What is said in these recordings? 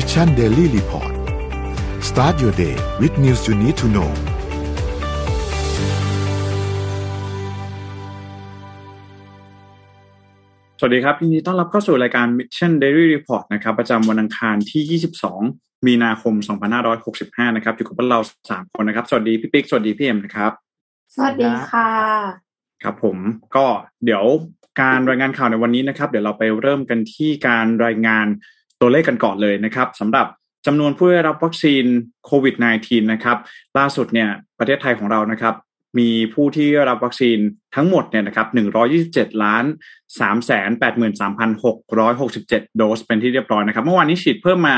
Mission Daily Report start your day with news you need to know สวัสดีครับยินดีต้อนรับเข้าสู่รายการ Mission Daily Report นะครับ ประจำวันอังคารที่ 22 มีนาคม 2565 นะครับ อยู่กับพวกเรา 3 คนนะครับ สวัสดีพี่ปิ๊ก สวัสดีพี่เอ็มนะครับ สวัสดีค่ะ ครับผมก็เดี๋ยวการรายงานข่าวในวันนี้นะครับ เดี๋ยวเราไปเริ่มกันที่การรายงาน ตัวเลขกันก่อนเลยนะครับสำหรับจำนวนผู้ได้รับวัคซีนโควิด -19 นะครับล่าสุดเนี่ยประเทศไทยของเรานะครับ มีผู้ที่ได้รับวัคซีนทั้งหมดเนี่ยนะครับ127ล้าน3 8 3 6 6 7 โดสเป็นที่เรียบร้อยนะครับ เมื่อวานนี้ฉีดเพิ่มมา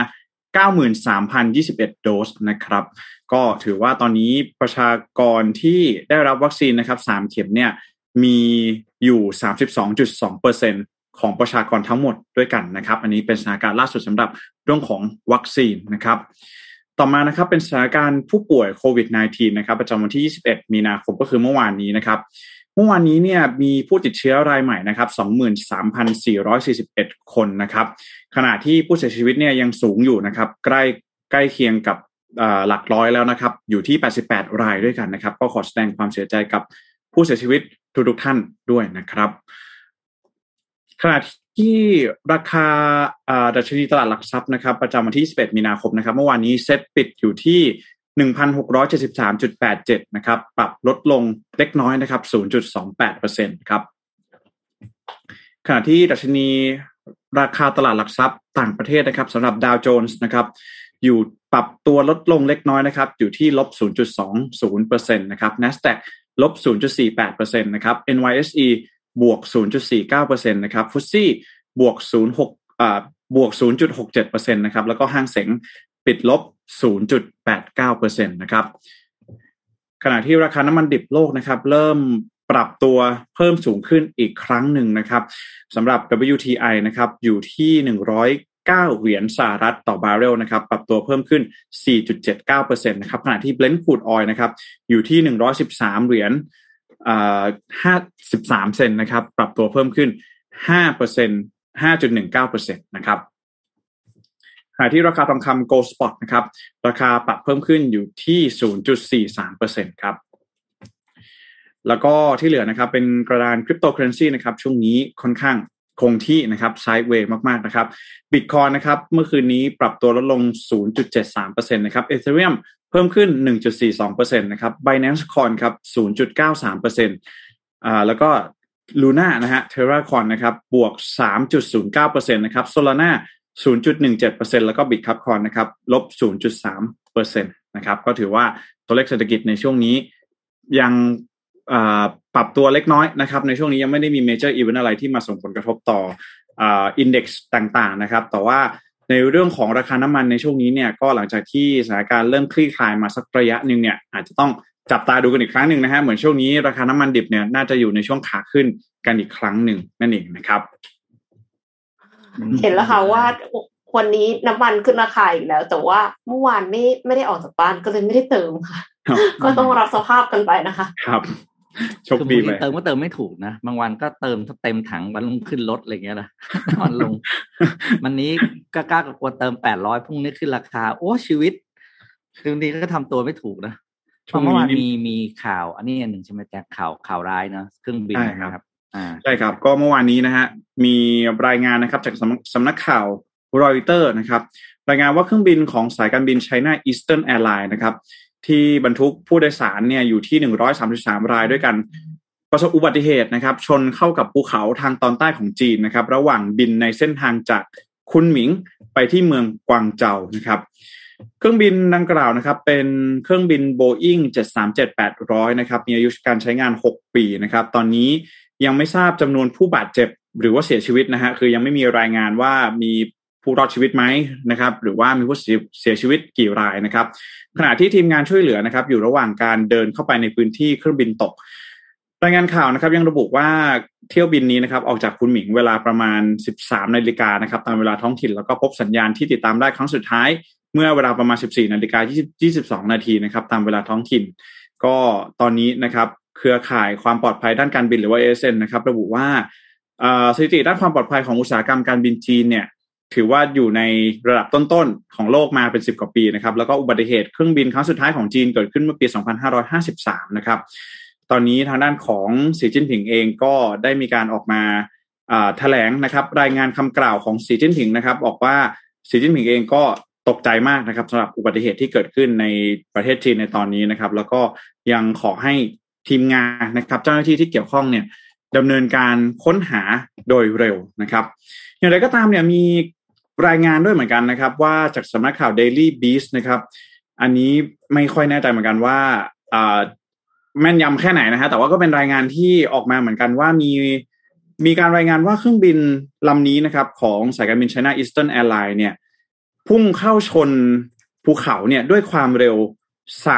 93,021 โดสนะครับ ก็ถือว่าตอนนี้ประชากรที่ได้รับวัคซีนนะครับ 3 เข็มเนี่ยมีอยู่ 32.2% ของประชากรทั้งหมดด้วยกันนะครับ อันนี้เป็นสถานการณ์ล่าสุดสำหรับเรื่องของวัคซีนนะครับ ต่อมานะครับเป็นสถานการณ์ผู้ป่วยโควิด -19 นะครับประจำวันที่ 21 มีนาคมก็คือเมื่อวานนี้นะครับเมื่อวานนี้เนี่ยมีผู้ติดเชื้อรายใหม่นะครับ23,441 คนนะครับ ขณะที่ผู้เสียชีวิตเนี่ยยังสูงอยู่นะครับ ใกล้ใกล้เคียงกับหลักร้อยแล้วนะครับ อยู่ที่ 88 รายด้วยกันนะครับ ก็ขอแสดงความเสียใจกับผู้เสียชีวิตทุกๆท่านด้วยนะครับ ขณะที่ราคาดัชนีตลาดหลักทรัพย์นะครับ ประจำวันที่ 11 มีนาคมนะครับ เมื่อวานนี้เซ็ตปิดอยู่ที่1,673.87 นะครับ ปรับลดลงเล็กน้อยนะครับ 0.28%ครับ ขณะที่ดัชนีราคาตลาดหลักทรัพย์ต่างประเทศนะครับสำหรับดาวโจนส์นะครับ อยู่ปรับตัวลดลงเล็กน้อยนะครับ อยู่ที่ลบ 0.20%นะครับ NASDAQ ลบ 0.48%นะครับ NYSE บวก 0.49%นะครับฟุตซี่บวก 0.6อ่าบวก 0.67%นะครับแล้วก็ห้างเสงปิดลบ 0.89%นะครับขณะที่ราคาน้ำมันดิบโลกนะครับ เริ่มปรับตัวเพิ่มสูงขึ้นอีกครั้งหนึ่งนะครับสำหรับ WTI นะครับอยู่ที่ 109 เหรียญสหรัฐต่อบาร์เรลนะครับปรับตัวเพิ่มขึ้น 4.79%นะครับขณะที่ Blend Crude Oil นะครับอยู่ที่ 113 เหรียญ ห้าสิบสามเซนนะครับ ปรับตัวเพิ่มขึ้นห้าเปอร์เซ็นห้าจุดหนึ่งเก้าเปอร์เซ็นตนะครับขณะที่ราคาทองคำ gold spot นะครับ ราคาปรับเพิ่มขึ้นอยู่ที่ศูนย์จุดสี่สามเปอร์เซ็นครับแล้วก็ที่เหลือนะครับเป็นกระดานคริปโตเคอเรนซีนะครับช่วงนี้ค่อนข้าง คงที่นะครับไซด์เวย์มากๆนะครับบิตคอยนะครับเมื่อคืนนี้ปรับตัวลดลง 0.73%นะครับเอเธเรียมเพิ่มขึ้น 1.42%นะครับ Binance Coin ครับ 0.93%อ่าแล้วก็ Luna นะฮะ Terra Coin นะครับบวก 3.09%นะครับ Solana 0.17%แล้วก็ Bitcup Coin นะครับลบ 0.3%นะครับก็ถือว่าตัวเลขเศรษฐกิจในช่วงนี้ยัง ปรับตัวเล็กน้อยนะครับ ในช่วงนี้ยังไม่ได้มี major event อะไรที่มาส่งผลกระทบต่อ index ต่างๆนะครับ แต่ว่าในเรื่องของราคาน้ำมันในช่วงนี้เนี่ยก็หลังจากที่สถานการณ์เริ่มคลี่คลายมาสักระยะหนึ่งเนี่ยอาจจะต้องจับตาดูกันอีกครั้งหนึ่งนะฮะเหมือนช่วงนี้ราคาน้ำมันดิบเนี่ยน่าจะอยู่ในช่วงขาขึ้นกันอีกครั้งหนึ่งนั่นเองนะครับ เห็นแล้วค่ะว่าวันนี้น้ำมันขึ้นราคาอีกแล้ว แต่ว่าเมื่อวานไม่ไม่ได้ออกจากบ้านก็เลยไม่ได้เติมค่ะ ก็ต้องรับสภาพกันไปนะคะ ครับ โชคดีไปเติมก็เติมไม่ถูกนะ บางวันก็เติมเต็มถังวันลงขึ้นรถอะไรเงี้ยนะมันลงวันนี้ก็กล้ากลัวเติมแปดร้อยพรุ่งนี้ขึ้นราคา โอ้ชีวิตคืนนี้ก็ทำตัวไม่ถูกนะเพราะเมื่อวานมีมีข่าว อันนี้อันหนึ่งใช่ไหมแจ็คข่าวข่าวร้ายนะเครื่องบินนะครับอ่าใช่ครับ ก็เมื่อวานนี้นะฮะมีรายงานนะครับ จากสำนักข่าวรอยเตอร์นะครับ รายงานว่าเครื่องบินของสายการบิน China Eastern Airlines นะครับ ที่บรรทุกผู้โดยสารเนี่ยอยู่ที่หนึ่งร้อยสามสิบสามรายด้วยกัน ประสบอุบัติเหตุนะครับ ชนเข้ากับภูเขาทางตอนใต้ของจีนนะครับ ระหว่างบินในเส้นทางจากคุนหมิงไปที่เมืองกวางเจานะครับ เครื่องบินดังกล่าวนะครับ เป็นเครื่องบิน Boeing 737-800 นะครับ มีอายุการใช้งาน 6 ปีนะครับ ตอนนี้ยังไม่ทราบจำนวนผู้บาดเจ็บหรือว่าเสียชีวิตนะฮะคือยังไม่มีรายงานว่ามี ผู้รอดชีวิตไหมนะครับ หรือว่ามีผู้เสียชีวิตกี่รายนะครับ ขณะที่ทีมงานช่วยเหลือนะครับ อยู่ระหว่างการเดินเข้าไปในพื้นที่เครื่องบินตก รายงานข่าวนะครับ ยังระบุว่าเที่ยวบินนี้นะครับ ออกจากคุณหมิงเวลาประมาณ 13นาฬิกานะครับ ตามเวลาท้องถิ่นแล้วก็พบสัญญาณที่ติดตามได้ครั้งสุดท้าย เมื่อเวลาประมาณ 14นาฬิกา22 นาทีนะครับ ตามเวลาท้องถิ่น ก็ตอนนี้นะครับเครือข่ายความปลอดภัยด้านการบินหรือว่าเอเซนนะครับ ระบุว่าสถิติด้านความปลอดภัยของอุตสาหกรรมการบินจีนเนี่ย ถือว่าอยู่ในระดับต้นๆ ของโลกมาเป็นสิบกว่าปีนะครับ แล้วก็อุบัติเหตุเครื่องบินครั้งสุดท้ายของจีนเกิดขึ้นเมื่อปี 2553 นะครับ ตอนนี้ทางด้านของสีจิ้นผิงเองก็ได้มีการออกมาแถลงนะครับ รายงานคำกล่าวของสีจิ้นผิงนะครับบอกว่าสีจิ้นผิงเองก็ตกใจมากนะครับสำหรับอุบัติเหตุที่เกิดขึ้นในประเทศจีนในตอนนี้นะครับ แล้วก็ยังขอให้ทีมงานนะครับเจ้าหน้าที่ที่เกี่ยวข้องเนี่ยดำเนินการค้นหาโดยเร็วนะครับ อย่างไรก็ตามเนี่ยมี รายงานด้วยเหมือนกันนะครับ ว่าจากสำนักข่าว Daily Beast นะครับ อันนี้ไม่ค่อยแน่ใจเหมือนกันว่าแม่นยำแค่ไหนนะฮะแต่ว่าก็เป็นรายงานที่ออกมาเหมือนกันว่ามีมีการรายงานว่าเครื่องบินลำนี้นะครับ ของสายการบิน China Eastern Airlines เนี่ย พุ่งเข้าชนภูเขาเนี่ยด้วยความเร็ว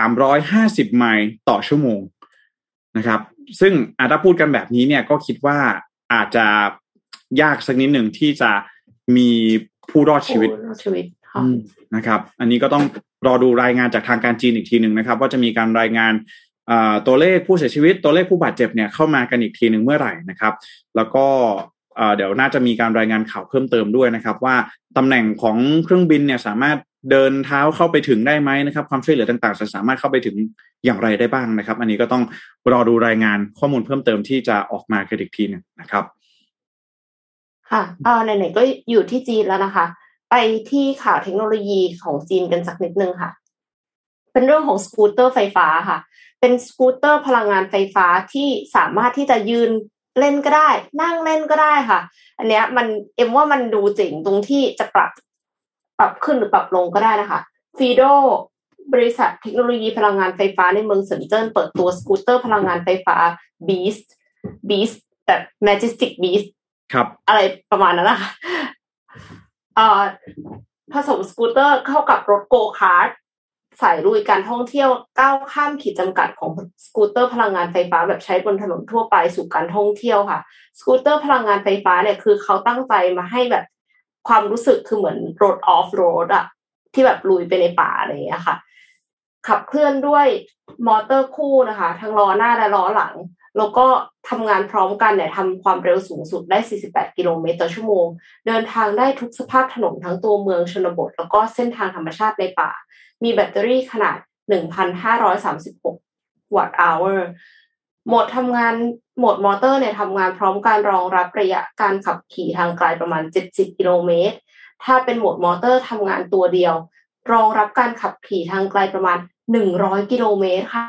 350 ไมล์ต่อชั่วโมงนะครับ ซึ่งอาถ้าพูดกันแบบนี้เนี่ยก็คิดว่าอาจจะยากสักนิดหนึ่งที่จะมี ผู้รอดชีวิตชีวิตนะครับ อันนี้ก็ต้องรอดูรายงานจากทางการจีนอีกทีหนึ่งนะครับ ว่าจะมีการรายงานตัวเลขผู้เสียชีวิตตัวเลขผู้บาดเจ็บเนี่ยเข้ามากันอีกทีหนึ่งเมื่อไหร่นะครับ แล้วก็เดี๋ยวน่าจะมีการรายงานข่าวเพิ่มเติมด้วยนะครับ ว่าตำแหน่งของเครื่องบินเนี่ยสามารถเดินเท้าเข้าไปถึงได้ไหมนะครับ ความช่วยเหลือต่างๆจะสามารถเข้าไปถึงอย่างไรได้บ้างนะครับ อันนี้ก็ต้องรอดูรายงานข้อมูลเพิ่มเติมที่จะออกมากันอีกทีนึงนะครับ ค่ะเออไหนๆก็อยู่ที่จีนแล้วนะคะ ไปที่ข่าวเทคโนโลยีของจีนกันสักนิดนึงค่ะ เป็นเรื่องของสกูตเตอร์ไฟฟ้าค่ะ เป็นสกูตเตอร์พลังงานไฟฟ้าที่สามารถที่จะยืนเล่นก็ได้ นั่งเล่นก็ได้ค่ะ อันเนี้ยมันเอ็มว่ามันดูเจ๋งตรงที่จะปรับปรับขึ้นหรือปรับลงก็ได้นะคะ Fiido บริษัทเทคโนโลยีพลังงานไฟฟ้าในเมืองเซินเจิ้นเปิดตัวสกูตเตอร์พลังงานไฟฟ้า Beast Beast แบบ Majestic Beast ครับ อะไรประมาณนั้นนะคะอ่อผสมสกูตเตอร์เข้ากับรถโกคาร์ตสายลุยการท่องเที่ยวก้าวข้ามขีดจำกัดของสกูตเตอร์พลังงานไฟฟ้าแบบใช้บนถนนทั่วไปสู่การท่องเที่ยวค่ะ สกูตเตอร์พลังงานไฟฟ้าเนี่ยคือเขาตั้งใจมาให้แบบความรู้สึกคือเหมือนรถออฟโรดอะที่แบบลุยไปในป่าอะไรอย่างเงี้ยค่ะ ขับเคลื่อนด้วยมอเตอร์คู่นะคะ ทั้งล้อหน้าและล้อหลัง แล้วก็ทำงานพร้อมกันเนี่ยทำความเร็วสูงสุดได้ 48 กิโลเมตรต่อชั่วโมง เดินทางได้ทุกสภาพถนนทั้งตัวเมืองชนบท แล้วก็เส้นทางธรรมชาติในป่า มีแบตเตอรี่ขนาด 1,536 วัตต์ hour โหมดทำงานโหมดมอเตอร์เนี่ยทำงานพร้อมการรองรับระยะการขับขี่ทางไกลประมาณ 70 กิโลเมตร ถ้าเป็นโหมดมอเตอร์ทำงานตัวเดียว รองรับการขับขี่ทางไกลประมาณ 100 กิโลเมตรค่ะ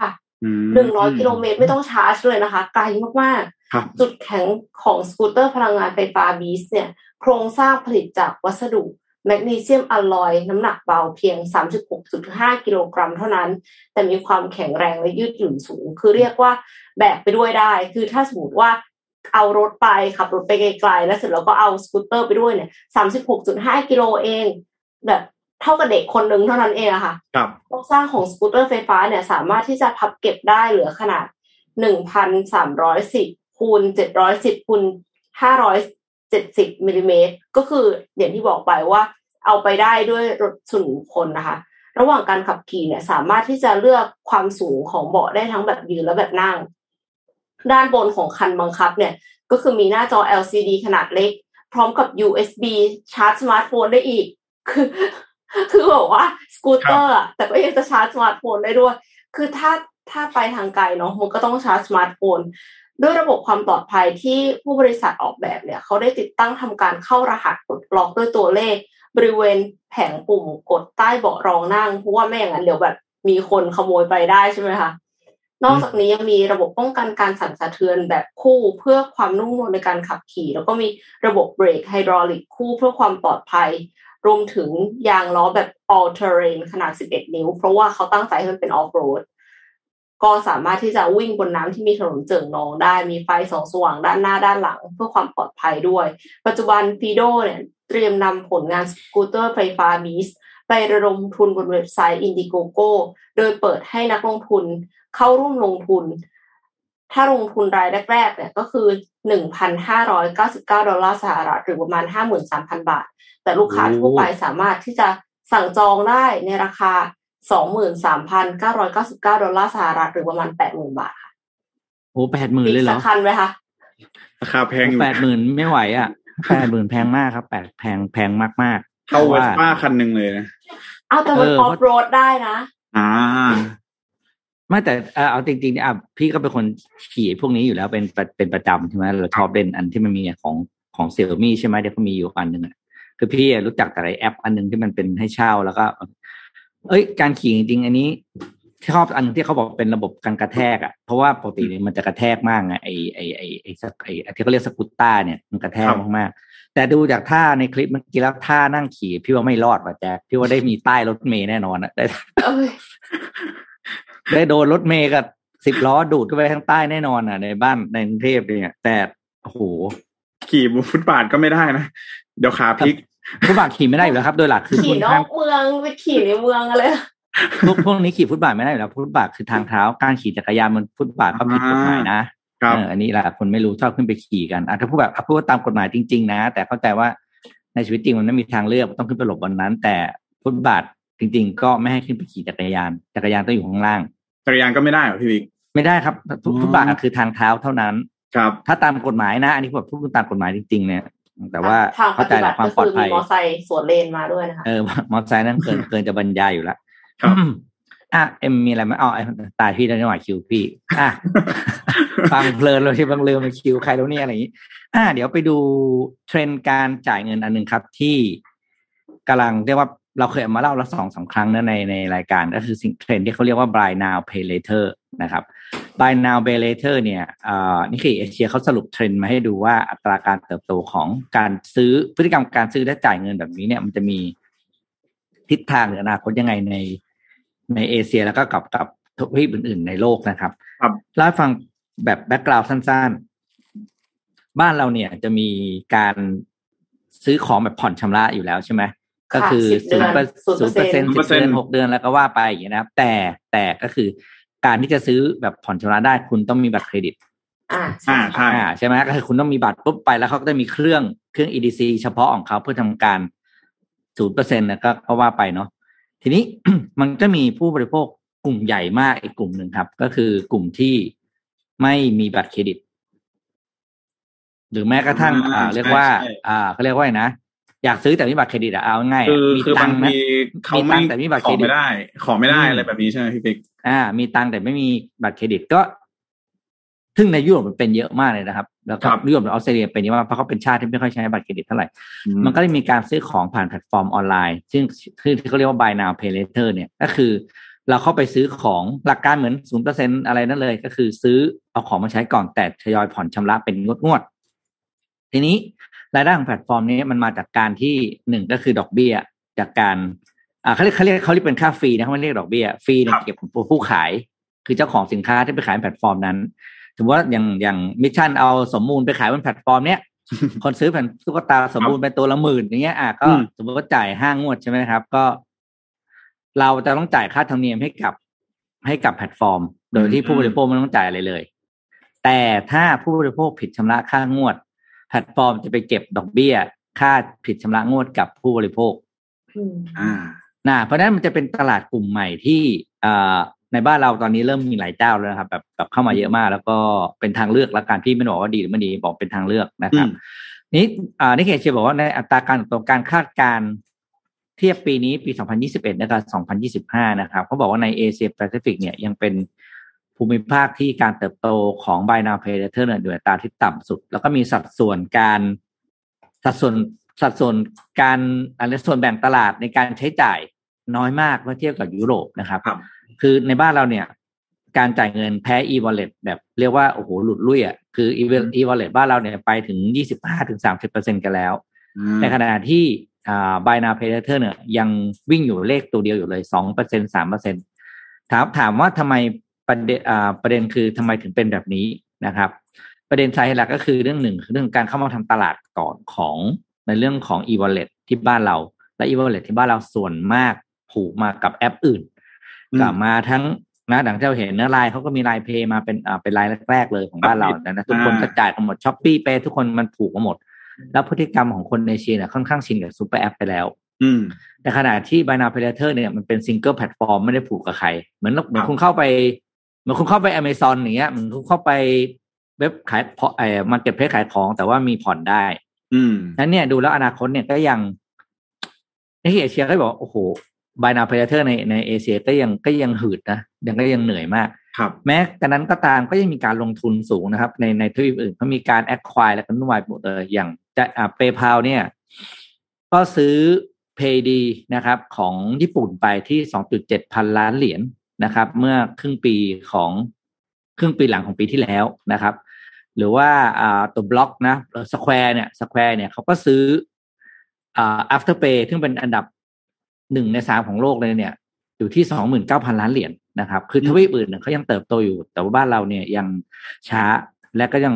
100กิโลเมตรไม่ต้องชาร์จเลยนะคะไกลมากๆจุดแข็งของสกูตเตอร์พลังงานไฟฟ้า Beast เนี่ย โครงสร้างผลิตจากวัสดุแมกนีเซียมอลลอยน้ำหนักเบาเพียง 36.5 กิโลกรัมเท่านั้น แต่มีความแข็งแรงและยืดหยุ่นสูง คือเรียกว่าแบกไปด้วยได้ คือถ้าสมมติว่าเอารถไปขับรถไปไกลๆ แล้วเสร็จแล้วก็เอาสกูตเตอร์ไปด้วยเนี่ย 36.5 กิโลเอง แบบ เท่ากับเด็กคนหนึ่งเท่านั้นเองอะค่ะครับโครงสร้างของสกูตเตอร์ไฟฟ้าเนี่ยสามารถที่จะพับเก็บได้เหลือขนาด1,310คูณ710คูณ500เจ็ดสิบมิลิเมตรก็คืออย่างที่บอกไปว่าเอาไปได้ด้วยรถส่วนบุคคลนะคะ ระหว่างการขับขี่เนี่ยสามารถที่จะเลือกความสูงของเบาะได้ทั้งแบบยืนและแบบนั่ง ด้านบนของคันบังคับเนี่ยก็คือมีหน้าจอ LCD ขนาดเล็ก พร้อมกับ USB ชาร์จสมาร์ทโฟนได้อีก คือ คือบอกว่าสกูตเตอร์แต่ก็ยังจะชาร์จสมาร์ทโฟนได้ด้วย คือถ้าถ้าไปทางไกลเนาะมันก็ต้องชาร์จสมาร์ทโฟนด้วยระบบความปลอดภัยที่ผู้บริษัทออกแบบเนี่ย เขาได้ติดตั้งทำการเข้ารหัสกดล็อกด้วยตัวเลข บริเวณแผงปุ่มกดใต้เบาะรองนั่งเพราะว่าไม่อย่างนั้นเดี๋ยวแบบมีคนขโมยไปได้ใช่ไหมคะนอกจากนี้ยังมีระบบป้องกันการสั่นสะเทือนแบบคู่เพื่อความนุ่มนวลในการขับขี่ แล้วก็มีระบบเบรกไฮดรอลิกคู่เพื่อความปลอดภัย รวมถึงยางล้อแบบ all terrain ขนาด 11 นิ้ว เพราะว่าเขาตั้งใจให้มันเป็น off road ก็สามารถที่จะวิ่งบนน้ำที่มีถนนเจิ่งนองได้มีไฟสองสว่างด้านหน้าด้านหลัง เพื่อความปลอดภัยด้วย ปัจจุบันฟีโดเนี่ยเตรียมนำผลงานสกูตเตอร์ไฟฟ้าบีสไประดมทุนบนเว็บไซต์ Indiegogo โดยเปิดให้นักลงทุนเข้าร่วมลงทุน ถ้าลงทุนรายแรกๆเนี่ยก็คือ 1,599 ดอลลาร์สหรัฐหรือประมาณ 53,000 บาท แต่ลูกค้าทั่วไปสามารถที่จะสั่งจองได้ในราคาสองหมื่นสามพันเก้าร้อยเก้าสิบเก้าดอลลาร์สหรัฐหรือประมาณแปดหมื่นบาทค่ะโอ้แปดหมื่นเลยเหรอคันไหมคะราคาแพงอยู่แปดหมื่นไม่ไหวอะแปดหมื่นแพงมากครับแปดแพงแพงมากมากเท่าเวสป้าคันหนึ่งเลยนะเอาแต่มันเออออฟโรดได้นะ อ่า ไม่แต่เอ่อเอาจริงๆเนี่ยอะพี่ก็เป็นคนขี่พวกนี้อยู่แล้วเป็นเป็นเป็นประจำใช่ไหมเราชอบเล่นอันที่มันมีของของเซี่ยมี่ใช่ไหมเดี๋ยวก็มีอยู่อันหนึ่งอะคือพี่อะรู้จักแต่ไอแอป อันหนึ่งที่มันเป็นให้เช่าแล้วก็ เอ้ย การขี่จริงๆอันนี้ชอบอันที่เขาบอกเป็นระบบการกระแทกอะเพราะว่าปกติเนี่ยมันจะกระแทกมากไงไอไอไอไอสกไอไอ้ที่เขาเรียกสกูตต้าเนี่ยมันกระแทกครับมากๆแต่ดูจากท่าในคลิปเมื่อกี้แล้วท่านั่งขี่ พี่ว่าไม่รอดว่ะแจ๊คพี่ว่าได้มีใต้รถเมย์แน่นอนอะได้เอ้ย ได้โดนรถเมย์กับสิบล้อดูดเข้าไปข้างใต้แน่นอนอะ ในบ้านในกรุงเทพเนี่ย แต่โอ้โหขี่บนฟุตบาทก็ไม่ได้นะ เดี๋ยวขาพลิกฟุตบาทขี่ไม่ได้อยู่แล้วครับ โดยหลักคือขี่คุณนอห้ามกเมืองไปขี่ในเมืองอะไรพวกพวกนี้ขี่ฟุตบาทไม่ได้อยู่แล้วฟุตบาทคือทางเท้าการขี่จักรยานบนฟุตบาทก็ผิดกฎหมายนะครับเอออันนี้แหละคนไม่รู้ชอบขึ้นไปขี่กันอะถ้าพูดแบบอะพูดว่าตามกฎหมายจริง ๆ นะ แต่เข้าใจว่าในชีวิตจริงมันไม่มีทางเลือกต้องขึ้นไปหลบบนนั้น แต่ฟุตบาท จริงๆ ก็ไม่ให้ขึ้นไปขี่จักรยาน จักรยานต้องอยู่ข้างล่าง จักรยานก็ไม่ได้เหรอพี่บิ๊กไม่ได้ครับฟุตอ๋อฟุตบาทอะคือทางเท้าเท่านั้น ครับ ถ้าตามกฎหมายนะ อันนี้ผมพูดตามกฎหมายจริงๆเนี่ยแต่ว่าทางปเข้าใจฏิแหบัละติความก็ปลอคืดอมีภัยมอไซค์สวนเลนมาด้วยนะคะเออมอเตอร์ไซค์นั่นเกินเกินจะบรรยายอยู่แล้วครับอะเอ็มมีอะไรไหมอ๋อไอ้ตายพี่แล้วจังหวะคิวพี่อะฟังเพลินเลยที่บางเรือมาคิวใครแล้วเนี่ยอะไรอย่างนี้ อะเดี๋ยวไปดูเทรนด์การจ่ายเงินอันหนึ่งครับที่กำลังเรียกว่า เราเคยเอามาเล่าแล้วสองสามครั้งนะในในรายการก็คือสิ่งเทรนด์ที่เขาเรียกว่า buy now pay later นะครับ buy now pay later เนี่ยอ่า Nikkei Asia เขาสรุปเทรนด์มาให้ดูว่าอัตราการเติบโตของการซื้อพฤติกรรมการซื้อและจ่ายเงินแบบนี้เนี่ยมันจะมีทิศทางหรืออนาคตยังไงในในเอเชียแล้วก็กับกับทวีปอื่น ๆ ในโลกนะครับครับเล่าให้ฟังแบบ background สั้น ๆ บ้านเราเนี่ยจะมีการซื้อของแบบผ่อนชำระอยู่แล้วใช่ไหม ก็คือ10เดืศูอนนย์เปอร์เซ็นต์สิบ0%เดือนหกเดือนแล้วก็ว่าไปอย่างนี้ยนะครับ แต่แต่ก็คือการที่จะซื้อแบบผ่อนชำระได้คุณต้องมีบัตรเครดิต อ่าอ่าใช่ใช่อ่าใช่ไหมก็คือคุณต้องมีบัตรปุ๊บไปแล้วเขาก็จะมีเครื่องเครื่อง EDC เฉพาะของเขาเพื่อทำการศูนย์เปอร์เซ็นต์นะก็ก็ว่าไปเนาะทีนี้มันก็มีผู้บริโภคกลุ่มใหญ่มากอีกกลุ่มหนึ่งครับ ก็คือกลุ่มที่ไม่มีบัตรเครดิต หรือแม้กระทั่ง อ่าอ่าเรียกว่าใช่ใช่อ่าเขาเรียกว่าไงนะ อยากซื้อแต่ไม่มีบัตรเครดิตอะเอาง่ายๆคือมีคือตับางค์นะทีเขามีตัไม่งค์แต่ไม่มีบัตรขเครอดิตไม่ได้ ขอไม่ได้อืมอะไรแบบนี้ใช่ไหมพี่บิ๊กอ่า มีตังค์แต่ไม่มีบัตรเครดิตก็ซึ่งในยุโรปมันเป็นเยอะมากเลยนะครับ แล้วก็ครับยุโรปหรือออสเตรเลียเป็นเยอะมากเพราะเขาเป็นชาติที่ไม่ค่อยใช้บัตรเครดิตเท่าไหร่ มันก็เลยมีการซื้อของผ่านแพลตฟอร์มออนไลน์ ซึ่งคือที่เขาเรียกว่า buy now pay later เนี่ย ก็คือ เราเข้าไปซื้อของหลักการเหมือนศูนย์เปอร์เซ็นอะไรนั่นเลย ก็คือซื้อเอาของมาใช้ก่อนแต่ทยอยผ่อนชำระเป็นงวดงวดๆทีนี้ รายได้ของแพลตฟอร์มนี้มันมาจากการที่หนึ่งก็คือดอกเบี้ยจากการอ่าเขาเรียกเขาเรียกเขาเรียกเป็นค่าฟรีนะเขาไม่เรียกดอกเบี้ยฟรีเนี่ยครับเก็บของผู้ขาย คือเจ้าของสินค้าที่ไปขายบนแพลตฟอร์มนั้นสมมติว่าอย่างอย่างมิชชั่นเอาสมมูลไปขายบนแพลตฟอร์มเนี้ยคนซื้อแผ่นตุ๊กตาสมบูรณ์เป็นตัวละหมื่นอย่างเงี้ยอะก็อืมสมมติว่าจ่ายห้างวดใช่ไหมครับ ก็ เราจะต้องจ่ายค่าธรรมเนียมให้กับ ให้กับแพลตฟอร์ม โดยที่ผู้บริโภคไม่ต้องจ่ายอะไรเลย แต่ถ้าผู้บริโภคผิดชำระค่างวด แพลตฟอร์มจะไปเก็บดอกเบี้ย ค่าผิดชำระงวดกับผู้บริโภคอืมอ่านะเพราะฉะนั้นมันจะเป็นตลาดกลุ่มใหม่ที่อ่าในบ้านเราตอนนี้เริ่มมีหลายเจ้าแล้วนะครับ แบบแบบเข้ามาเยอะมาก แล้วก็เป็นทางเลือกและการพี่ไม่ได้บอกว่าดีหรือไม่ดีบอกเป็นทางเลือกนะครับอืมนี่อ่า Nikkei Asia บอกว่าในอัตราการเติบโตการคาดการณ์เทียบปีนี้ปี 2021 นะครับ 2025 นะครับเขาบอกว่าในเอเชียแปซิฟิกเนี่ยยังเป็น ภูมิภาคที่การเติบโตของ Buy Now Pay Later เนี่ยอยู่ในอัตราที่ต่ำสุด แล้วก็มีสัดส่วนการสัดส่วนสัดส่วนการอะไรส่วนแบ่งตลาดในการใช้จ่ายน้อยมากเมื่อเทียบกับยุโรปนะครับครับคือในบ้านเราเนี่ย การจ่ายเงินแพ้ e-wallet แบบเรียกว่าโอ้โหหลุดลุ่ยอะคือ e-wallet บ้านเราเนี่ยไปถึง25ถึง30เปอร์เซ็นกันแล้ว ในขณะที่อ่า buy now pay later เนี่ยยังวิ่งอยู่เลขตัวเดียวอยู่เลยสองเปอร์เซ็นสามเปอร์เซ็นถามถามว่าทำไม ประเด็นอ่าประเด็นคือทำไมถึงเป็นแบบนี้นะครับ ประเด็นสาเหตุหลักก็คือเรื่องหนึ่งคือเรื่องการเข้ามาทำตลาดก่อนของในเรื่องของ e-wallet ที่บ้านเรา และ e-wallet ที่บ้านเราส่วนมากผูกมากับแอปอื่นอืมกลับมาทั้งนะดังที่เราเห็นเนื้อไลน์เขาก็มี LINE Pay มาเป็นอ่าเป็นรายแรกๆเลยของบ้านเราแต่นะทุกคนก็จ่ายกันหมด ShopeePay ทุกคนมันผูกกันหมด แล้วพฤติกรรมของคนในเอเชียเนี่ยค่อนข้างชินกับ super app ไปแล้ว อืมในขณะที่ Buy Now Pay Later เนี่ยมันเป็น single platform ไม่ได้ผูกกับใคร เหมือนเหมือนคุณเข้าไป เหมือนคุณเข้าไป Amazon อย่างเงี้ยเหมือนคุณเข้าไปเว็บขายเพาะเอ่อ marketplace ขายของแต่ว่ามีผ่อนได้ อืมนั้นเนี่ยดูแล้วอนาคตเนี่ยก็ยังในเอเชียก็บอกโอ้โห buy now pay later ในในเอเชียก็ยังก็ยังหืดนะยังก็ยังเหนื่อยมากครับ แม้กระนั้นก็ตามก็ยังมีการลงทุนสูงนะครับ ในในทวีปอื่นเขามีการ acquire และกันวุ่นวายหมดเลยอย่างจะอ่า PayPal เนี่ย ก็ซื้อ Paidy นะครับ ของญี่ปุ่นไปที่สองจุดเจ็ดพันล้านเหรียญ นะครับ เมื่อครึ่งปีของครึ่งปีหลังของปีที่แล้วนะครับ หรือว่าอ่าตัวบล็อกนะ Square เนี่ย Square เนี่ยเขาก็ซื้ออ่า Afterpay ซึ่งเป็นอันดับหนึ่งในสามของโลกเลยเนี่ย อยู่ที่สองหมื่นเก้าพันล้านเหรียญนะครับ คือทวีปอื่นเนี่ยเขายังเติบโตอยู่ แต่ว่าบ้านเราเนี่ยยังช้าและก็ยัง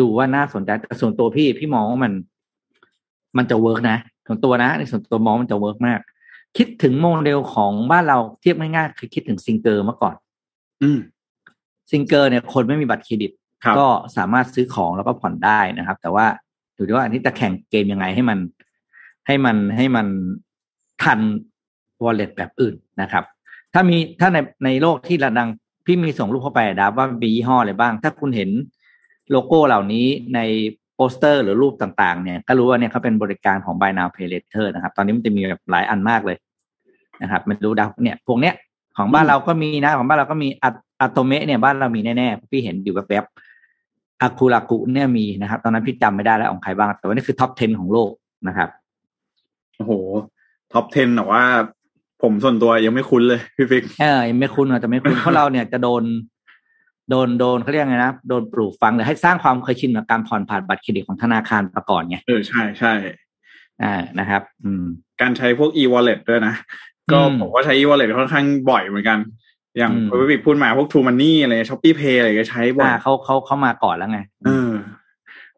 ดูว่าน่าสนใจแต่ส่วนตัวพี่พี่มองว่ามัน มันจะ work นะส่วนตัวนะในส่วนตัวมองมันจะ work มาก คิดถึงโมเดลของบ้านเราเทียบง่ายๆคือคิดถึง Singer เมื่อก่อน อืม Singer เนี่ยคนไม่มีบัตรเครดิตครับก็สามารถซื้อของแล้วก็ผ่อนได้นะครับ แต่ว่าดูดิว่าอันนี้จะแข่งเกมยังไงให้มัน ให้มันให้มันทัน wallet แบบอื่นนะครับ ถ้ามีถ้าในในโลกที่ระดังพี่มีส่งรูปเข้าไปดับว่ามียี่ห้ออะไรบ้าง ถ้าคุณเห็นโลโก้เหล่านี้ใน โปสเตอร์หรือรูปต่างๆ เนี่ยก็รู้ว่าเนี่ยเขาเป็นบริการของ Buy Now Pay Later นะครับ ตอนนี้มันจะมีแบบหลายอันมากเลยนะครับมันรู้ดาวเนี่ยพวกเนี้ยของบ้านเราก็มีนะของบ้านเราก็มี Atome เนี่ยบ้านเรามีแน่ๆพี่เห็นอยู่แวบๆ Akulaku เนี่ยมีนะครับ ตอนนั้นพี่จำไม่ได้แล้วของใครบ้าง แต่ว่านี่คือ top 10 ของโลกนะครับโอ้โห top 10แต่ว่าผมส่วนตัวยังไม่คุ้นเลยพี่ฟิกเออยังไม่คุ้นอาจจะไม่คุ้นเพราะเราเนี่ยจะโดน โดนโดนเขาเรียกไงนะโดนปลูกฝังหรือให้สร้างความเคยชินกับการผ่อนผ่านบัตรเครดิตของธนาคารมาก่อนไงเออใช่ใช่อ่านะครับ อืม การใช้พวก e-wallet ด้วยนะก็อืมผมก็ใช้ e-wallet ค่อนข้างบ่อยเหมือนกัน อย่างอืมพี่ฟิกพูดมาพวก True Money อะไร ShopeePay อะไรก็ใช้บ่อยอ่าเขาเขาเขามาก่อนแล้วไงเออ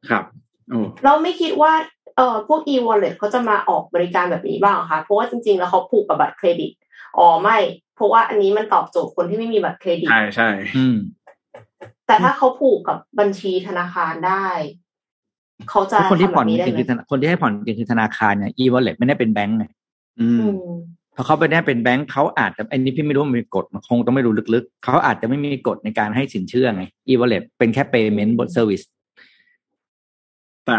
ครับโอ้เราไม่คิดว่าเอ่อพวก e-wallet เขาจะมาออกบริการแบบนี้บ้างเหรอคะเพราะว่าจริงๆ แล้วเขาผูกกับบัตรเครดิตอ๋อไม่ เพราะว่าอันนี้มันตอบโจทย์คนที่ไม่มีบัตรเครดิตใช่ใช่อืม แต่ถ้าเขาผูกกับบัญชีธนาคารได้เขาจะคนที่ทำแบผ่อนบจนี้ได้ริงไหๆมคือธนาคนที่ให้ผ่อนจริงๆคือธนาคารเนี่ย e-wallet ไม่ได้เป็นแบงก์ไงอือืมมพอเขาไปได้เป็นแบงก์เขาอาจจะอันนี้พี่ไม่รู้ว่ามันมีกฎมันคงต้องไม่รู้ลึกๆเขาอาจจะไม่มีกฎในการให้สินเชื่อไง e-wallet เป็นแค่ payment บน service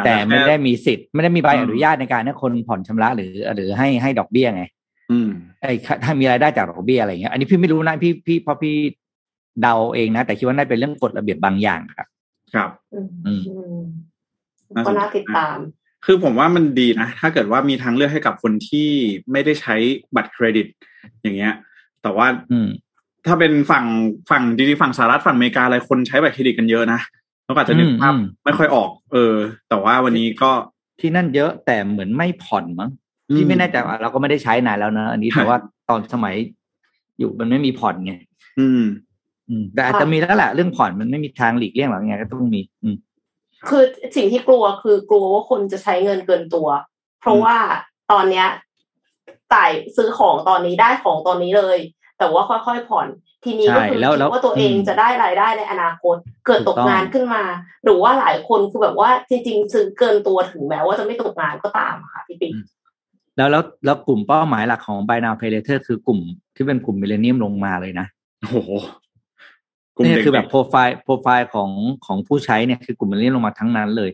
แต่ไม่ได้มีสิทธิ์ไม่ได้มีใบอนุญาตในการให้คนผ่อนชำระหรือ หรือให้ให้ดอกเบี้ยไง อืมไอ้ถ้ามีรายได้จากดอกเบี้ยอะไรเงี้ยอันนี้พี่ไม่รู้นะพี่พี่เพราะพี่ เดาเองนะ แต่คิดว่าน่าเป็นเรื่องกฎระเบียบบางอย่างครับ ครับ อืมอืมอืมน่าสนใจก็น่าติดตาม คือผมว่ามันดีนะ ถ้าเกิดว่ามีทางเลือกให้กับคนที่ไม่ได้ใช้บัตรเครดิต อย่างเงี้ย แต่ว่าอืมถ้าเป็นฝั่งฝั่งจริงๆฝั่งสหรัฐฝั่งอเมริกาอะไรคนใช้บัตรเครดิตกันเยอะนะแล้วก็อาจจะนึกภาพอืมไม่ค่อยออก เออ แต่ว่าวันนี้ก็ที่นั่นเยอะแต่เหมือนไม่ผ่อนมั้งอืมพี่ไม่แน่ใจว่าเราก็ไม่ได้ใช้นานแล้วนะอันนี้ใช่แต่ว่าตอนสมัยอยู่มันไม่มีผ่อนไงอืมอืม แต่อาจจะมีแล้วแหละเรื่องผ่อนมันไม่มีทางหลีกเลี่ยงหรอกไงก็ต้องมี อืมคือสิ่งที่กลัวคือกลัวว่าคนจะใช้เงินเกินตัว เพราะว่าตอนเนี้ยจ่ายซื้อของตอนนี้ได้ของตอนนี้เลย แต่ว่าค่อยๆผ่อนทีนี้ก็คือใช่แล้วคิดแล้วว่าตัวเองอืมจะได้รายได้ในอนาคต เกิดถูตกกต้องงานขึ้นมา หรือว่าหลายคนคือแบบว่าจริงๆซื้อเกินตัวถึงแม้ว่าจะไม่ตกงานก็ตามค่ะพี่ปิ๊กแล้วแล้วแล้วกลุ่มเป้าหมายหลักของ Buy Now Pay Later คือกลุ่มที่เป็นกลุ่ม millennial ลงมาเลยนะโอ้โห กลุ่มนี่เด็กคือแบบ profile profile ของของผู้ใช้เนี่ยคือกลุ่ม millennial ลงมาทั้งนั้นเลย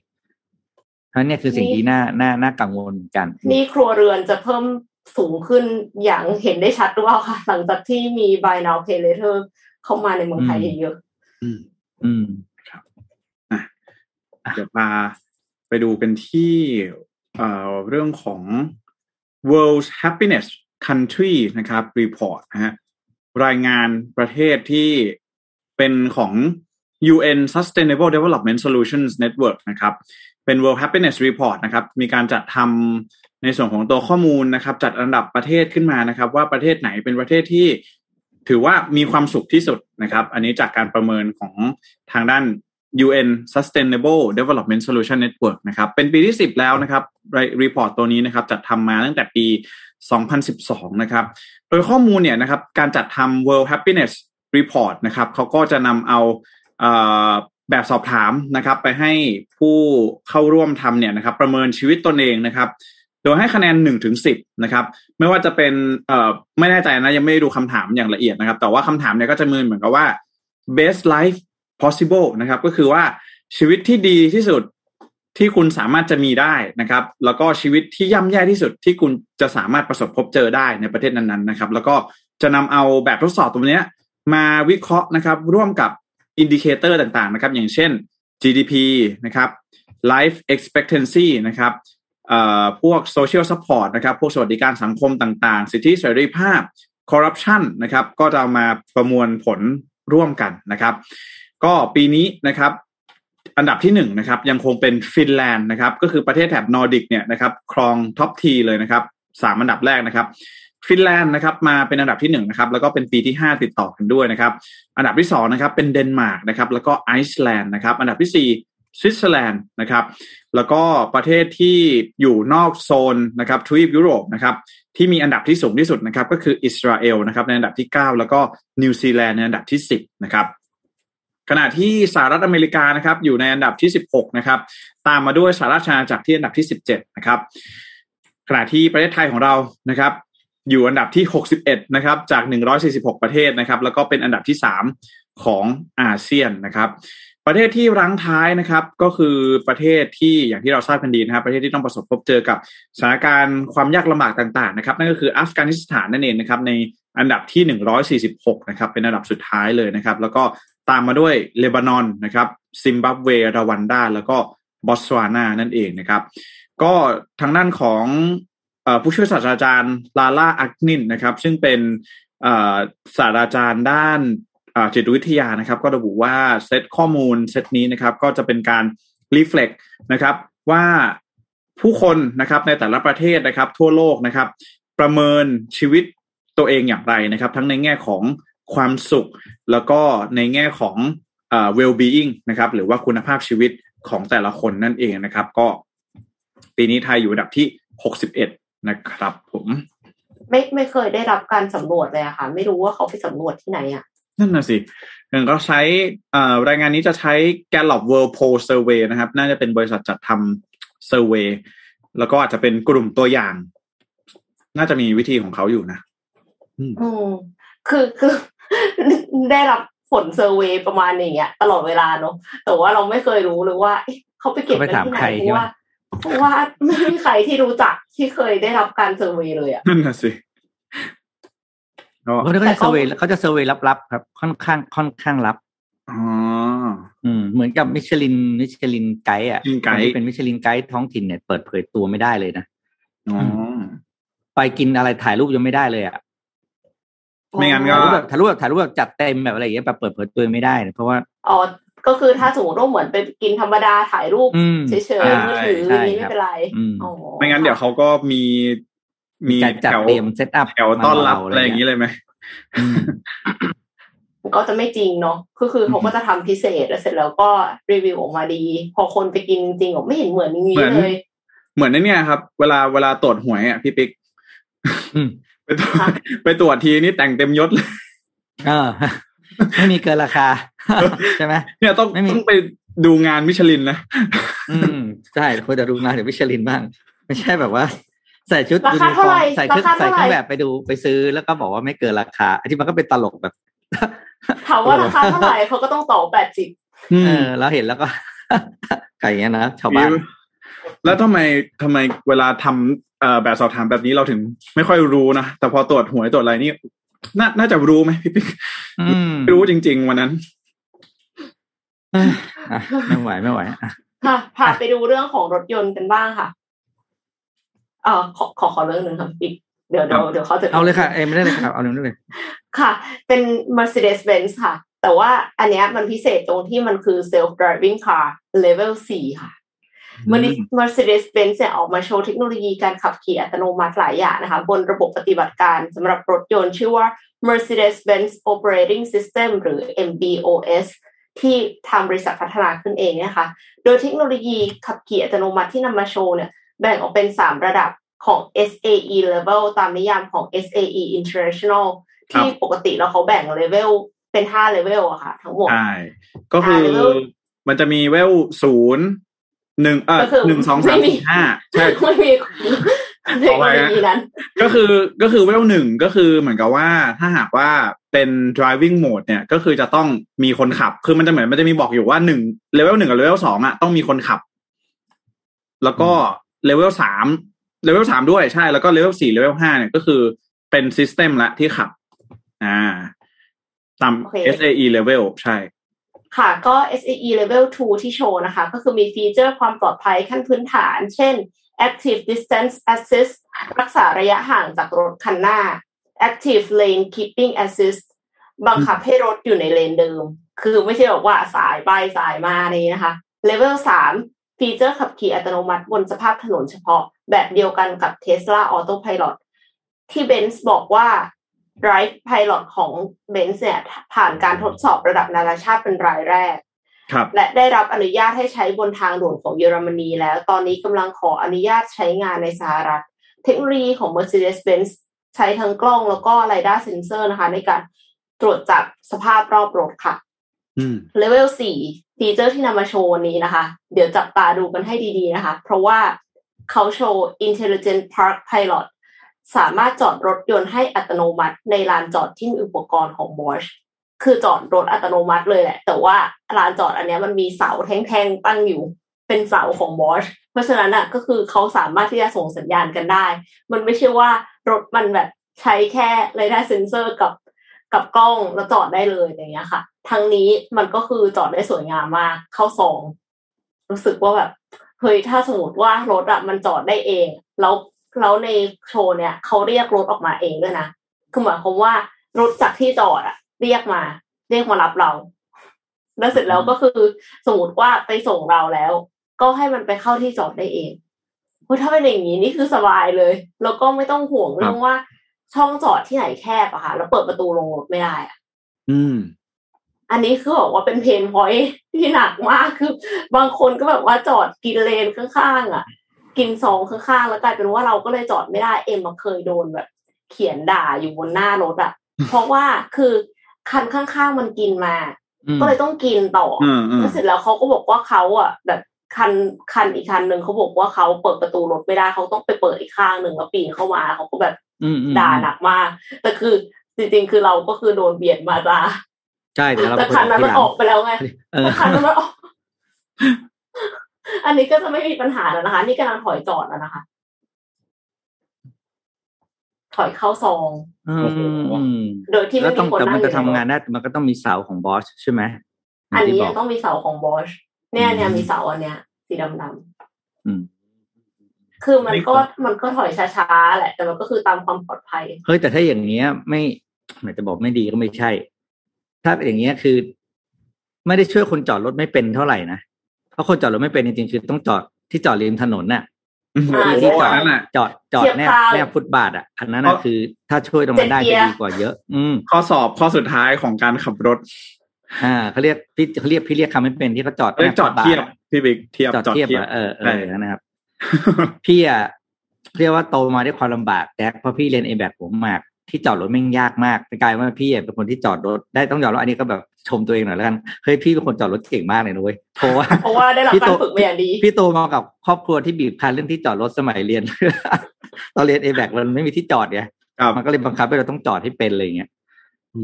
นั่นเนี่ยคือสิ่งที่น่าน่าน่ากังวลเหมือนกัน นี่ครัวเรือนจะเพิ่มสูงขึ้นอย่างเห็นได้ชัดหรือเปล่าคะหลังจากที่มี buy now pay later เข้ามาในเมืองไทยเยอะอืม อืมเดี๋ยวมาไปดูกันที่เอ่อเรื่องของ World Happiness Country นะครับ Report นะฮะรายงานประเทศที่ เป็นของ UN Sustainable Development Solutions Network นะครับ เป็น World Happiness Report นะครับ มีการจัดทำในส่วนของตัวข้อมูลนะครับ จัดอันดับประเทศขึ้นมานะครับ ว่าประเทศไหนเป็นประเทศที่ถือว่ามีความสุขที่สุดนะครับ อันนี้จากการประเมินของทางด้าน UN Sustainable Development Solution Network นะครับ เป็นปีที่ 10 แล้วนะครับรีพอร์ตตัวนี้นะครับ จัดทำมาตั้งแต่ปี 2012 นะครับ โดยข้อมูลเนี่ยนะครับ การจัดทำ World Happiness Report นะครับเขาก็จะนำเอาเอ่อแบบสอบถามนะครับ ไปให้ผู้เข้าร่วมทำเนี่ยนะครับ ประเมินชีวิตตนเองนะครับ โดยให้คะแนน1ถึง10นะครับ ไม่ว่าจะเป็นเอ่อไม่แน่ใจนะยังไม่ได้ดูคำถามอย่างละเอียดนะครับ แต่ว่าคำถามเนี่ยก็จะมือเหมือนกับว่า best life possible นะครับ ก็คือว่าชีวิตที่ดีที่สุดที่คุณสามารถจะมีได้นะครับ แล้วก็ชีวิตที่ย่ำแย่ที่สุดที่คุณจะสามารถประสบพบเจอได้ในประเทศนั้นๆนะครับ แล้วก็จะนำเอาแบบทดสอบตรงนี้ มาวิเคราะห์นะครับ ร่วมกับ indicator ต่างๆนะครับ อย่างเช่น GDP นะครับ life expectancy นะครับพวก social support นะครับ พวกสวัสดิการสังคมต่างๆ สิทธิเสรีภาพ corruption นะครับ ก็จะมาประมวลผลร่วมกันนะครับ ก็ปีนี้นะครับอันดับที่หนึ่งนะครับ ยังคงเป็นฟินแลนด์นะครับ ก็คือประเทศแถบนอร์ดิกเนี่ยนะครับ ครอง top ten เลยนะครับสามอันดับแรกนะครับ ฟินแลนด์นะครับมาเป็นอันดับที่หนึ่งนะครับแล้วก็เป็นปีที่ห้าติดต่อกันด้วยนะครับ อันดับที่สองนะครับเป็นเดนมาร์กนะครับแล้วก็ไอซ์แลนด์นะครับ อันดับที่สี่สวิตเซอร์แลนด์นะครับ แล้วก็ประเทศที่อยู่นอกโซนนะครับทวีปยุโรปนะครับ ที่มีอันดับที่สูงที่สุดนะครับ ก็คืออิสราเอลนะครับ ในอันดับที่ 9 แล้วก็นิวซีแลนด์ในอันดับที่ 10 นะครับ ขณะที่สหรัฐอเมริกานะครับ อยู่ในอันดับที่ 16 นะครับ ตามมาด้วยสหราชอาณาจักรที่อันดับที่ 17 นะครับขณะที่ประเทศไทยของเรานะครับ อยู่อันดับที่ 61 นะครับ จาก 146 ประเทศนะครับ แล้วก็เป็นอันดับที่ 3 ของอาเซียนนะครับ ประเทศที่รั้งท้ายนะครับ ก็คือประเทศที่อย่างที่เราทราบกันดีนะครับ ประเทศที่ต้องประสบพบเจอกับสถานการณ์ความยากลำบากต่างๆ นะครับ นั่นก็คืออัฟกานิสถานนั่นเองนะครับ ในอันดับที่ 146 นะครับ เป็นอันดับสุดท้ายเลยนะครับ แล้วก็ตามมาด้วยเลบานอนนะครับ ซิมบับเวรวันดา แล้วก็บอสวานานั่นเองนะครับ ก็ทางด้านของ ผู้ช่วยศาสตราจารย์ลาล่าอักนินนะครับ ซึ่งเป็นศาสตราจารย์ด้านจิตวิทยานะครับ ก็ระบุว่าเซตข้อมูลเซตนี้นะครับ ก็จะเป็นการรีเฟล็กนะครับ ว่าผู้คนนะครับในแต่ละประเทศนะครับ ทั่วโลกนะครับ ประเมินชีวิตตัวเองอย่างไรนะครับ ทั้งในแง่ของความสุข แล้วก็ในแง่ของเอ่อ well being นะครับ หรือว่าคุณภาพชีวิตของแต่ละคนนั่นเองนะครับ ก็ปีนี้ไทยอยู่อันดับที่หกสิบเอ็ด นะครับ ผมไม่ไม่เคยได้รับการสำรวจเลยอะค่ะ ไม่รู้ว่าเขาไปสำรวจที่ไหนอะนั่นน่ะสิอย่างก็ใช้รายงานนี้จะใช้ Gallup World Poll Survey นะครับ น่าจะเป็นบริษัทจัดทำเซอร์เวยแล้วก็อาจจะเป็นกลุ่มตัวอย่าง น่าจะมีวิธีของเขาอยู่นะ อืมคือคือได้รับผล survey ประมาณอย่างเงี้ยตลอดเวลาเนาะแต่ว่าเราไม่เคยรู้เลยว่าเขาไปเก็บกันที่ไหนเพราะว่า เพราะว่าไม่มีใครที่รู้จักที่เคยได้รับการ survey เลยอะนั่นน่ะสิเขาจะ survey เขาจะ survey ลับๆครับ ค่อนข้างค่อนข้างลับอ๋ออืมเหมือนกับมิชลินมิชลินไกด์อะไกด์เป็นมิชลินไกด์ท้องถิ่นเนี่ยเปิดเผยตัวไม่ได้เลยนะอ๋อไปกินอะไรถ่ายรูปยังไม่ได้เลยอะไม่งั้นก็แบบถ่ายรูปแบบถ่ายรูปแบบจัดเต็มแบบอะไรอย่างเงี้ยแบบเปิดเผยตัวไม่ได้ เพราะว่าอ๋อ ก็คือถ้าสมมติว่าเหมือนไปกินธรรมดาถ่ายรูปเฉยๆมือถือนี้ไม่เป็นไรไม่งั้นเดี๋ยวเขาก็มีมีแถวเตรียมเซตอัพแถวต้อนรับอะไรอย่างนี้เลยไหมก็จะไม่จริงเนาะคือคือเขาก็จะทำพิเศษแล้วเสร็จแล้วก็รีวิวออกมาดี พอคนไปกินจริงๆไม่เห็นเหมือนนี้เลย เหมือนนั่นเนี่ยครับ เวลาเวลาตรวจหวยอะพี่ปิ๊กไปตรวจไปตรวจทีเนี่ยแต่งเต็มยศเลยเออ ไม่มีเกินราคา ใช่ไหมเนี่ยต้องต้องไปดูงานมิชลินนะ อืมใช่ควรจะดูงานเดี๋ยวมิชลินบ้าง ไม่ใช่แบบว่า ใส่ชุดยูนิฟอร์มใส่ชุดใส่เครื่องแบบไปดูไปซื้อแล้วก็บอกว่าไม่เกินราคาอันที่มันก็เป็นตลกแบบถามว่าราคาเท่าไหร่เขาก็ต้องต่อแปดสิบเออเราเห็นแล้วก็ไก่เงี้ยนะชาวบ้านแล้วทำไมทำไมเวลาทำแบบสอบถามแบบนี้เราถึงไม่ค่อยรู้นะ แต่พอตรวจหวยตรวจอะไรนี่ น่าน่าจะรู้ไหมพี่ปิ๊กรู้จริง ๆ วันนั้นไม่ไหวไม่ไหวค่ะพาไปดูเรื่องของรถยนต์กันบ้างค่ะเออขอขอขอเรื่องหนึ่งครับปิ๊กเดี๋ยวเดี๋ยวเดี๋ยวเขาจะเอาเลยค่ะเอ็มไม่ได้เลยครับเอาเรื่องนี้เลยค่ะ เป็น Mercedes-Benz ค่ะ แต่ว่าอันนี้มันพิเศษตรงที่มันคือ self driving car level 4ค่ะ Mercedes-Benz เนี่ยออกมาโชว์เทคโนโลยีการขับขี่อัตโนมัติหลายอย่างนะคะ บนระบบปฏิบัติการสำหรับรถยนต์ชื่อว่า Mercedes-Benz Operating System หรือ MBOS ที่ทางบริษัทพัฒนาขึ้นเองนะคะ โดยเทคโนโลยีขับขี่อัตโนมัติที่นำมาโชว์เนี่ยแบ่งออกเป็น 3 ระดับของ SAE level ตามนิยามของ SAE International ที่ปกติแล้วเขาแบ่งเลเวลเป็น 5 เลเวลอะค่ะ ทั้งหมด ใช่ ก็คือมันจะมีเวลศูนย์ หนึ่งเออหนึ่งสองสามสี่ห้าใช่ไม่มีเทคโนโลยีนั้นก็คือก็คือเวลหนึ่งก็คือเหมือนกับว่าถ้าหากว่าเป็น driving mode เนี่ยก็คือจะต้องมีคนขับ คือมันจะเหมือนมันจะมีบอกอยู่ว่าหนึ่งเลเวลหนึ่งกับเลเวลสองอะต้องมีคนขับ แล้วก็เลเวลสามเลเวลสามด้วยใช่แล้วก็เลเวลสี่เลเวลห้าเนี่ยก็คือเป็น system ละที่ขับ อ่าตาม SAE level ใช่ ค่ะก็ SAE level 2 ที่โชว์นะคะ ก็คือมี feature ความปลอดภัยขั้นพื้นฐาน เช่น active distance assist รักษาระยะห่างจากรถคันหน้า active lane keeping assist บังคับให้รถอยู่ในเลนเดิม คือไม่ใช่บอกว่าส่ายไปส่ายมานี้นะคะ level 3 feature ขับขี่อัตโนมัติบนสภาพถนนเฉพาะ แบบเดียวกันกับ Tesla Autopilot ที่เบนซ์บอกว่า Drive Pilot ของ b e n z เนี่ยผ่านการทดสอบระดับนานาชาติเป็นรายแรกครับและได้รับอนุญาตให้ใช้บนทางด่วนของเยอรมนีแล้ว ตอนนี้กำลังขออนุญาตใช้งานในสหรัฐ เทคโนโลยีของ Mercedes-Benz ใช้ทั้งกล้องแล้วก็ LiDAR sensor นะคะ ในการตรวจจับสภาพรอบรถค่ะอืมเลเวลสี่ฟีเจอร์ที่นำมาโชว์วันนี้นะคะ เดี๋ยวจับตาดูกันให้ดีๆนะคะ เพราะว่าเขาโชว์ Intelligent Park Pilot สามารถจอดรถยนต์ให้อัตโนมัติในลานจอดที่มีอุปกรณ์ของ Bosch คือจอดรถอัตโนมัติเลยแหละ แต่ว่าลานจอดอันนี้มันมีเสาแท่งๆตั้งอยู่เป็นเสาของ Bosch เพราะฉะนั้นอะก็คือเขาสามารถที่จะส่งสัญญาณกันได้ มันไม่ใช่ว่ารถมันแบบใช้แค่เรดาร์เซนเซอร์กับกับกล้องแล้วจอดได้เลยอย่างเงี้ยค่ะทั้งนี้มันก็คือจอดได้สวยงามมากเข้าซองรู้สึกว่าแบบเฮ้ยถ้าสมมติว่ารถอะมันจอดได้เอง แล้ว แล้วในโชว์เนี่ยเขาเรียกรถออกมาเองด้วยนะคือหมายความว่ารถจากที่จอดอะเรียกมา เรียกมารับเรา แล้วเสร็จแล้วก็คือสมมติว่าไปส่งเราแล้ว ก็ให้มันไปเข้าที่จอดได้เองเพราะถ้าเป็นอย่างนี้นี่คือสบายเลย แล้วก็ไม่ต้องห่วงเรื่องว่าช่องจอดที่ไหนแคบอะค่ะ แล้วเปิดประตูลงรถไม่ได้อะอืม อันนี้คือบอกว่าเป็นเพนพอยที่หนักมากคือบางคนก็แบบว่าจอดกินเลนข้างๆอะ กินซองข้างๆแล้วกลายเป็นว่าเราก็เลยจอดไม่ได้เอ็มมาเคยโดนแบบ เขียนด่าอยู่บนหน้ารถอะเพราะว่าคือคันข้างๆมันกินมา ก็เลยต้องกินต่อออืมอืมแล้วเสร็จแล้วเขาก็บอกว่าเขาอะ แบบคันคันอีกคันหนึ่งเขาบอกว่าเขาเปิดประตูรถไม่ได้เขาต้องไปเปิดอีกข้างหนึ่งแล้วปีนเข้ามาเขาก็แบบอืมอืมด่าหนักมากแต่คือจริงๆ คือเราก็คือโดนเบียดมาจ้าใช่แต่เราแต่คันนั้นมันออกไปแล้วไงเออแต่คันนั้นมันออก อันนี้ก็จะไม่มีปัญหาแล้วนะคะ นี่กำลังถอยจอดแล้วนะคะ ถอยเข้าซองอืมอืมโดยที่แล้ไม่วต้มีองคนแต่นั่มังนอยู่จะทำในรถงานได้มันก็ต้องมีเสาของบอสใช่ไหมอันนี้ที่บยัอกงต้องมีเสาของบอชเนี่ยเนี่ยอืมมีเสาอันเนี้ย สีดำๆอืมคือมันนี่ก็ก็มันก็ถอยช้าๆแหละ แต่มันก็คือตามความปลอดภัยเฮ้ยแต่ถ้าอย่างเงี้ย ไม่ไหนจะบอกไม่ดีก็ไม่ใช่ ถ้าเป็นอย่างเงี้ยคือ ไม่ได้ช่วยคนจอดรถไม่เป็นเท่าไหร่นะเพ ราะคนจอดรถไม่เป็นจริงๆคือต้องจอดที่จอดริมถนนน่ะอืมอ่าโอ้โหใช่อันนั้นอะจอดจอดเทียบแนบคราวแนบฟุตบาทอะอันนั้นน่ะเพราะคือ ถ้าช่วยตรงนั้นได้เจ็ดเกีจะยร์ดีกว่าเยอะ อืมข้อสอบข้อสุดท้ายของการขับรถ อ่าเขาเรียกพี่เขาเรียกพี่เรียกคำไม่เป็นที่เขาจอดเรียกจอดเทียบพี่บิ๊กเทียบจอดเทียบอะเออเอใช่อนะครับพี่อะเรียกว่าโตมาด้วยความลำบากแจ็คเพราะพี่เรียนเอแบบผมมากที่จอดรถแม่งยากมากกลายว่าพี่อะเป็นคนที่จอดรถได้ต้องยอมรับอันนี้ก็แบบชมตัวเองหน่อยแล้วกันเฮ้ยพี่เป็นคนจอดรถเก่งมากเลยนะเว้ยเพราะว่าเพราะว่าได้รับพี่กาโตรฝึกมาอย่างดี พี่โตมากับครอบครัวที่บีบคั้นเรื่องที่จอดรถสมัยเรียนตอนเรียนเอแบกมันไม่มีที่จอดไงครับมันก็เลยบังคับให้เราต้องจอดให้เป็นอะไรอย่างเงี้ย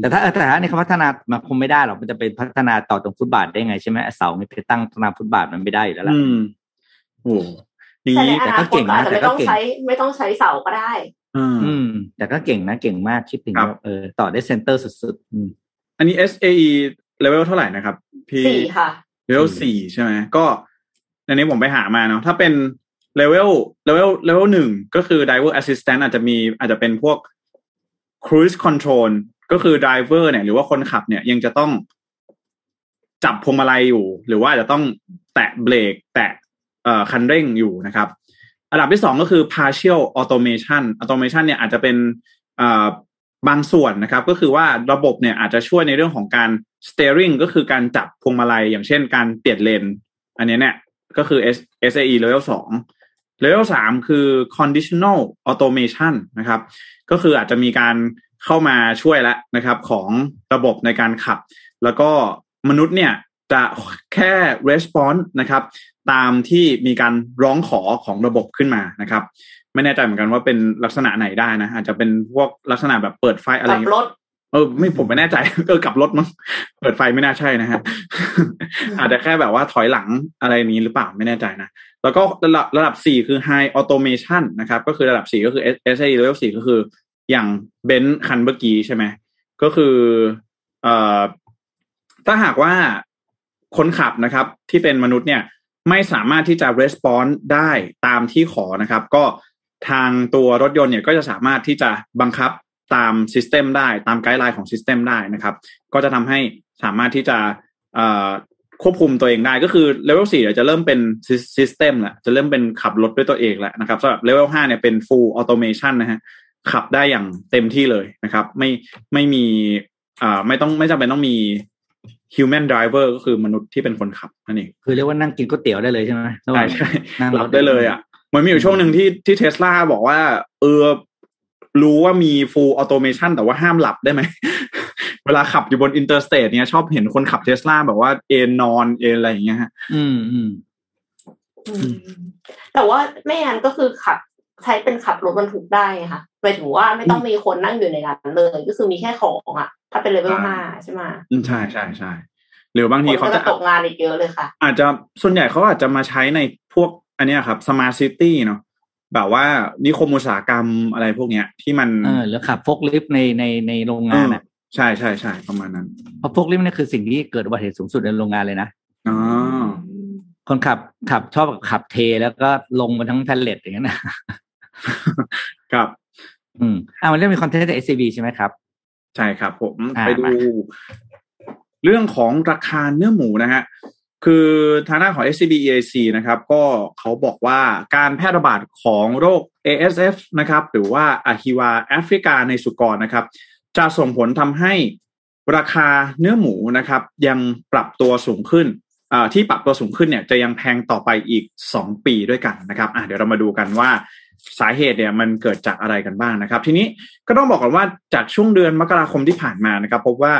แต่ถ้าแต่ถ้านี่เขาพัฒนามันคงไม่ได้หรอกมันจะไปพัฒนาต่อตรงฟุตบาทได้ไงใช่ไหมเสาไม่ไปตั้งตามฟุตบาทมันไม่ได้อยู่แล้วล่ะอืมโอ้อย่างแต่ในนี้อแต่นาก็คเก่ตงก็นะอาจจะแต่ไม่ก็ต้องเก่งใช้ไม่ต้องใช้เสาก็ได้อืมอืม แต่ก็เก่งนะเก่งมากคิดถึงครับว่าเออต่อได้เซนเตอร์สุดๆ อืมอันนี้ SAE level เท่าไหร่นะครับ พี่สี่ค่ะ level สี่ใช่ไหมก็ในนี้ผมไปหามาเนาะถ้าเป็น level level level หนึ่งก็คือ driver assistant อาจจะมีอาจจะเป็นพวก cruise control ก็คือ driver เนี่ย หรือว่าคนขับเนี่ยยังจะต้องจับพวงมาลัยอยู่ หรือว่าอาจจะต้องแตะเบรกแตะเอ่อคันเร่งอยู่นะครับ อันดับที่สองก็คือ partial automation automation เนี่ยอาจจะเป็นเอ่อ บางส่วนนะครับ ก็คือว่าระบบเนี่ยอาจจะช่วยในเรื่องของการ steering ก็คือการจับพวงมาลัย อย่างเช่นการเปลี่ยนเลน อันนี้เนี่ยก็คือ S SAE level สอง level สามคือ conditional automation นะครับ ก็คืออาจจะมีการเข้ามาช่วยแล้วนะครับ ของระบบในการขับ แล้วก็มนุษย์เนี่ยจะแค่ response นะครับ ตามที่มีการร้องขอของระบบขึ้นมานะครับ ไม่แน่ใจเหมือนกันว่าเป็นลักษณะไหนได้นะอาจจะเป็นพวกลักษณะแบบเปิดไฟอะไรแบบรถเออไม่ผมไม่แน่ใจเออกลับรถมั้งเปิดไฟไม่น่าใช่นะฮะอาจจะแค่แบบว่าถอยหลังอะไรนี้หรือเปล่าไม่แน่ใจนะแล้วก็ระดับระดับสี่คือ High Automation นะครับ ก็คือระดับสี่ก็คือ S A Level สี่ก็คือ อย่างเบนซ์คันเมื่อกี้ใช่ไหมก็คือเอ่อถ้าหากว่าคนขับนะครับ ที่เป็นมนุษย์เนี่ย ไม่สามารถที่จะ response ได้ตามที่ขอนะครับ ก็ ทางตัวรถยนต์เนี่ยก็จะสามารถที่จะบังคับตาม system ได้ตาม guideline ของ system ได้นะครับ ก็จะทำให้สามารถที่จะควบคุมตัวเองได้ก็คือ level สี่จะเริ่มเป็น system แหละจะเริ่มเป็นขับรถด้วยตัวเองแล้วนะครับสำหรับเลเวลห้าเนี่ยเป็น full automation นะฮะขับได้อย่างเต็มที่เลยนะครับ ไม่ไม่มีอ่าไม่ต้องไม่จำเป็นต้องมี human driver ก็คือมนุษย์ที่เป็นคนขับนั่นเองคือเรียกว่านั่งกินก๋วยเตี๋ยวได้เลยใช่ไหมใช่ใช่นั่งหลับได้เลยอะ มันมีอยู่ช่วงหนึ่งที่ที่เทสลาบอกว่า เออ รู้ว่ามี full automation แต่ว่าห้ามหลับได้ไหม เวลาขับอยู่บน interstate เนี่ยชอบเห็นคนขับเทสลาแบบว่าเอนนอนเอนอะไรอย่างเงี้ยฮะอืมอืมแต่ว่าไม่งั้นก็คือขับใช้เป็นขับรถบรรทุกได้ค่ะหมายถึงว่าไม่ต้องมีคนนั่งอยู่ในนั้นเลย ก็คือมีแค่ของอะ ถ้าเป็นเลเวลห้าใช่ไหมใช่ใช่ใช่หรือบางทีเขาจะตกงานอีกเยอะเลยค่ะ อาจจะส่วนใหญ่เขาอาจจะมาใช้ในพวก อันนี้ครับ smart city เนาะแบบว่านิคมอุตสาหกรรมอะไรพวกเนี้ย ที่มันเออหรือขับฟกลิฟต์ในในในโรงงานอะใช่ใช่ใช่ประมาณนั้นเพราะฟกลิฟต์นี่คือสิ่งที่เกิดอุบัติเหตุสูงสุดในโรงงานเลยนะอ๋อคนขับขับชอบขับเทแล้วก็ลงมาทั้งแพลเล็ตอย่างนั้นนะครับ อืมอ่ามันเรื่องมี content จาก SCB ใช่ไหมครับ ใช่ครับผมไปดู เรื่องของราคาเนื้อหมูนะฮะ คือทางด้านของ SCB EIC นะครับก็เขาบอกว่าการแพร่ระบาดของโรค ASF นะครับหรือว่าอะฮิวาแอฟริกาในสุกรนะครับ จะส่งผลทำให้ราคาเนื้อหมูนะครับ ยังปรับตัวสูงขึ้นที่ปรับตัวสูงขึ้นเนี่ยจะยังแพงต่อไปอีก 2 ปีด้วยกันนะครับเดี๋ยวเรามาดูกันว่า สาเหตุเนี่ยมันเกิดจากอะไรกันบ้างนะครับ ทีนี้ก็ต้องบอกก่อนว่าจากช่วงเดือนมกราคมที่ผ่านมานะครับ พบว่า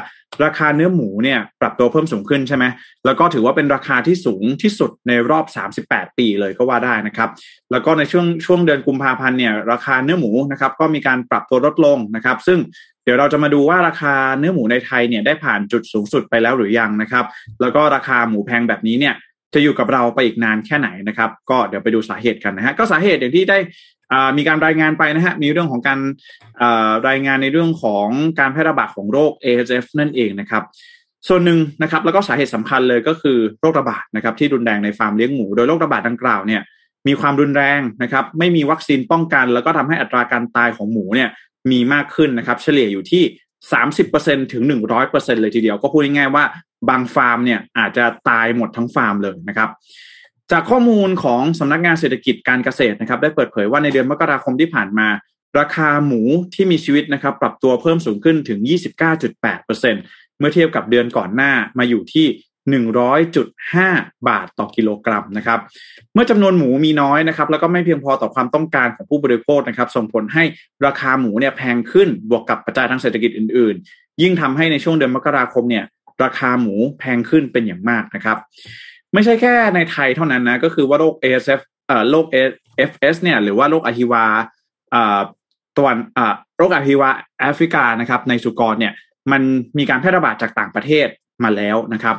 ราคาเนื้อหมูเนี่ยปรับตัวเพิ่มสูงขึ้นใช่ไหมแล้วก็ถือว่าเป็นราคาที่สูงที่สุดในรอบ 38 ปีเลยก็ว่าได้นะครับ แล้วก็ในช่วงช่วงเดือนกุมภาพันธ์เนี่ยราคาเนื้อหมูนะครับก็มีการปรับตัวลดลงนะครับ ซึ่งเดี๋ยวเราจะมาดูว่าราคาเนื้อหมูในไทยเนี่ยได้ผ่านจุดสูงสุดไปแล้วหรือยังนะครับ แล้วก็ราคาหมูแพงแบบนี้เนี่ยจะอยู่กับเราไปอีกนานแค่ไหนนะครับ ก็เดี๋ยวไปดูสาเหตุกันนะฮะก็สาเหตุอย่างที่ได้ มีการรายงานไปนะฮะมีเรื่องของการรายงานในเรื่องของการแพร่ระบาดของโรค ASF นั่นเองนะครับส่วนหนึ่งนะครับแล้วก็สาเหตุสำคัญเลยก็คือโรคระบาดนะครับที่รุนแรงในฟาร์มเลี้ยงหมู โดยโรคระบาดดังกล่าวเนี่ยมีความรุนแรงนะครับไม่มีวัคซีนป้องกัน แล้วก็ทำให้อัตราการตายของหมูเนี่ยมีมากขึ้นนะครับเฉลี่ยอยู่ที่ 30%ถึง 100%เลยทีเดียว ก็พูดง่ายๆว่าบางฟาร์มเนี่ยอาจจะตายหมดทั้งฟาร์มเลยนะครับ จากข้อมูลของสำนักงานเศรษฐกิจการเกษตรนะครับ ได้เปิดเผยว่าในเดือนมกราคมที่ผ่านมา ราคาหมูที่มีชีวิตนะครับ ปรับตัวเพิ่มสูงขึ้นถึง 29.8%เมื่อเทียบกับเดือนก่อนหน้ามาอยู่ที่100.5 บาทต่อกิโลกรัมนะครับ เมื่อจำนวนหมูมีน้อยนะครับ แล้วก็ไม่เพียงพอต่อความต้องการของผู้บริโภคนะครับ ส่งผลให้ราคาหมูเนี่ยแพงขึ้นบวกกับปัจจัยทางเศรษฐกิจอื่น ๆ ยิ่งทำให้ในช่วงเดือนมกราคมเนี่ย ราคาหมูแพงขึ้นเป็นอย่างมากนะครับ ไม่ใช่แค่ในไทยเท่านั้นนะ ก็คือว่าโรค ASF เอ่อโรค FS เนี่ย หรือว่าโรคอหิวาต์เอ่อตวันอ่าโรคอหิวาต์แอฟริกานะครับ ในสุกรเนี่ย มันมีการแพร่ระบาดจากต่างประเทศมาแล้วนะครับ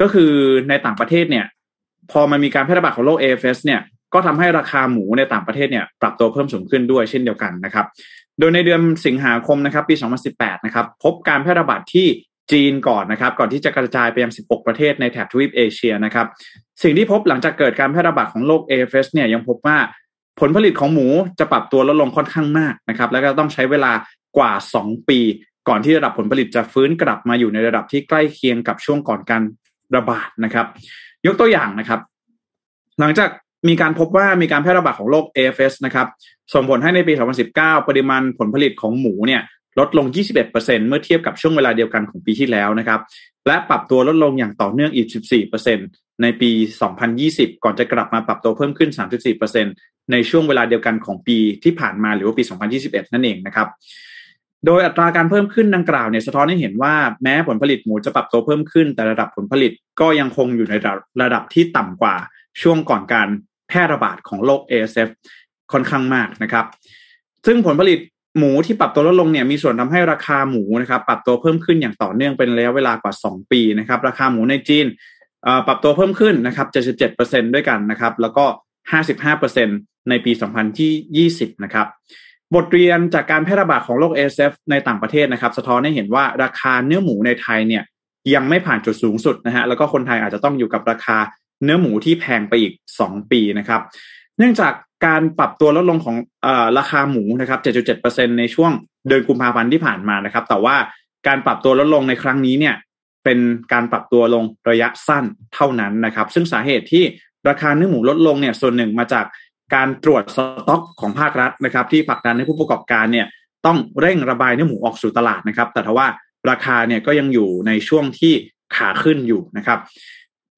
ก็คือในต่างประเทศเนี่ย พอมันมีการแพร่ระบาดของโรค AFS เนี่ยก็ทำให้ราคาหมูในต่างประเทศเนี่ยปรับตัวเพิ่มสูงขึ้นด้วยเช่นเดียวกันนะครับ โดยในเดือนสิงหาคมนะครับ ปี 2018 นะครับ พบการแพร่ระบาดที่ จีนก่อนนะครับก่อนที่จะกระจายไปยัง 16 ประเทศในแถบทวีปเอเชียนะครับสิ่งที่พบหลังจากเกิดการแพร่ระบาดของโรค AFS เนี่ยยังพบว่าผลผลิตของหมูจะปรับตัวลดลงค่อนข้างมากนะครับแล้วก็ต้องใช้เวลากว่า 2 ปี ก่อนที่ระดับผลผลิตจะฟื้นกลับมาอยู่ในระดับที่ใกล้เคียงกับช่วงก่อนการระบาดนะครับ ยกตัวอย่างนะครับ หลังจากมีการพบว่ามีการแพร่ระบาดของโรค AFS นะครับส่งผลให้ในปี 2019 ปริมาณผลผลิตของหมูเนี่ย ลดลง 21%เมื่อเทียบกับช่วงเวลาเดียวกันของปีที่แล้วนะครับ และปรับตัวลดลงอย่างต่อเนื่องอีก 14%ในปี 2020 ก่อนจะกลับมาปรับตัวเพิ่มขึ้น 34%ในช่วงเวลาเดียวกันของปีที่ผ่านมาหรือว่าปี 2021 นั่นเองนะครับ โดยอัตราการเพิ่มขึ้นดังกล่าวเนี่ยสะท้อนให้เห็นว่าแม้ผลผลิตหมูจะปรับตัวเพิ่มขึ้น แต่ระดับผลผลิตก็ยังคงอยู่ในระดับที่ต่ำกว่าช่วงก่อนการแพร่ระบาดของโรค ASF ค่อนข้างมากนะครับ ซึ่งผลผลิต หมูที่ปรับตัวลดลงเนี่ยมีส่วนทำให้ราคาหมูนะครับปรับตัวเพิ่มขึ้นอย่างต่อเนื่องเป็นระยะเวลากว่า 2 ปีนะครับราคาหมูในจีนปรับตัวเพิ่มขึ้นนะครับ 77%ด้วยกันนะครับ แล้วก็ 55%ในปี 2020 นะครับ บทเรียนจากการแพร่ระบาดของโรค ASF ในต่างประเทศนะครับ สะท้อนให้เห็นว่าราคาเนื้อหมูในไทยเนี่ยยังไม่ผ่านจุดสูงสุดนะฮะ แล้วก็คนไทยอาจจะต้องอยู่กับราคาเนื้อหมูที่แพงไปอีก 2 ปีนะครับ เนื่องจาก การปรับตัวลดลงของอราคาหมูนะครับ 7.7%ในช่วงเดือนกุมภาพันธ์ที่ผ่านมานะครับ แต่ว่าการปรับตัวลดลงในครั้งนี้เนี่ย เป็นการปรับตัวลงระยะสั้นเท่านั้นนะครับ ซึ่งสาเหตุที่ราคาเนื้อหมูลดลงเนี่ย ส่วนหนึ่งมาจากการตรวจสต็อกของภาครัฐนะครับ ที่ผลักดันให้ผู้ประกอบการเนี่ย ต้องเร่งระบายเนื้อหมูออกสู่ตลาดนะครับ แต่ทว่าราคาเนี่ยก็ยังอยู่ในช่วงที่ขาขึ้นอยู่นะครับ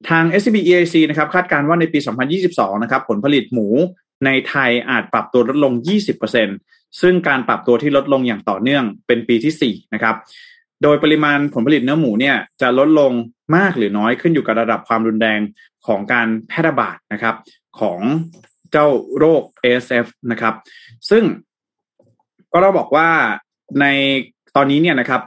ทาง SCB EIC นะครับคาดการณ์ว่าในปี 2022 นะครับ ผลผลิตหมู ในไทยอาจปรับตัวลดลง 20%ซึ่งการปรับตัวที่ลดลงอย่างต่อเนื่องเป็นปีที่ 4 นะครับ โดยปริมาณผลผลิตเนื้อหมูเนี่ยจะลดลงมากหรือน้อยขึ้นอยู่กับระดับความรุนแรงของการแพร่ระบาดนะครับ ของเจ้าโรค ASF นะครับ ซึ่งก็เราบอกว่าในตอนนี้เนี่ยนะครับ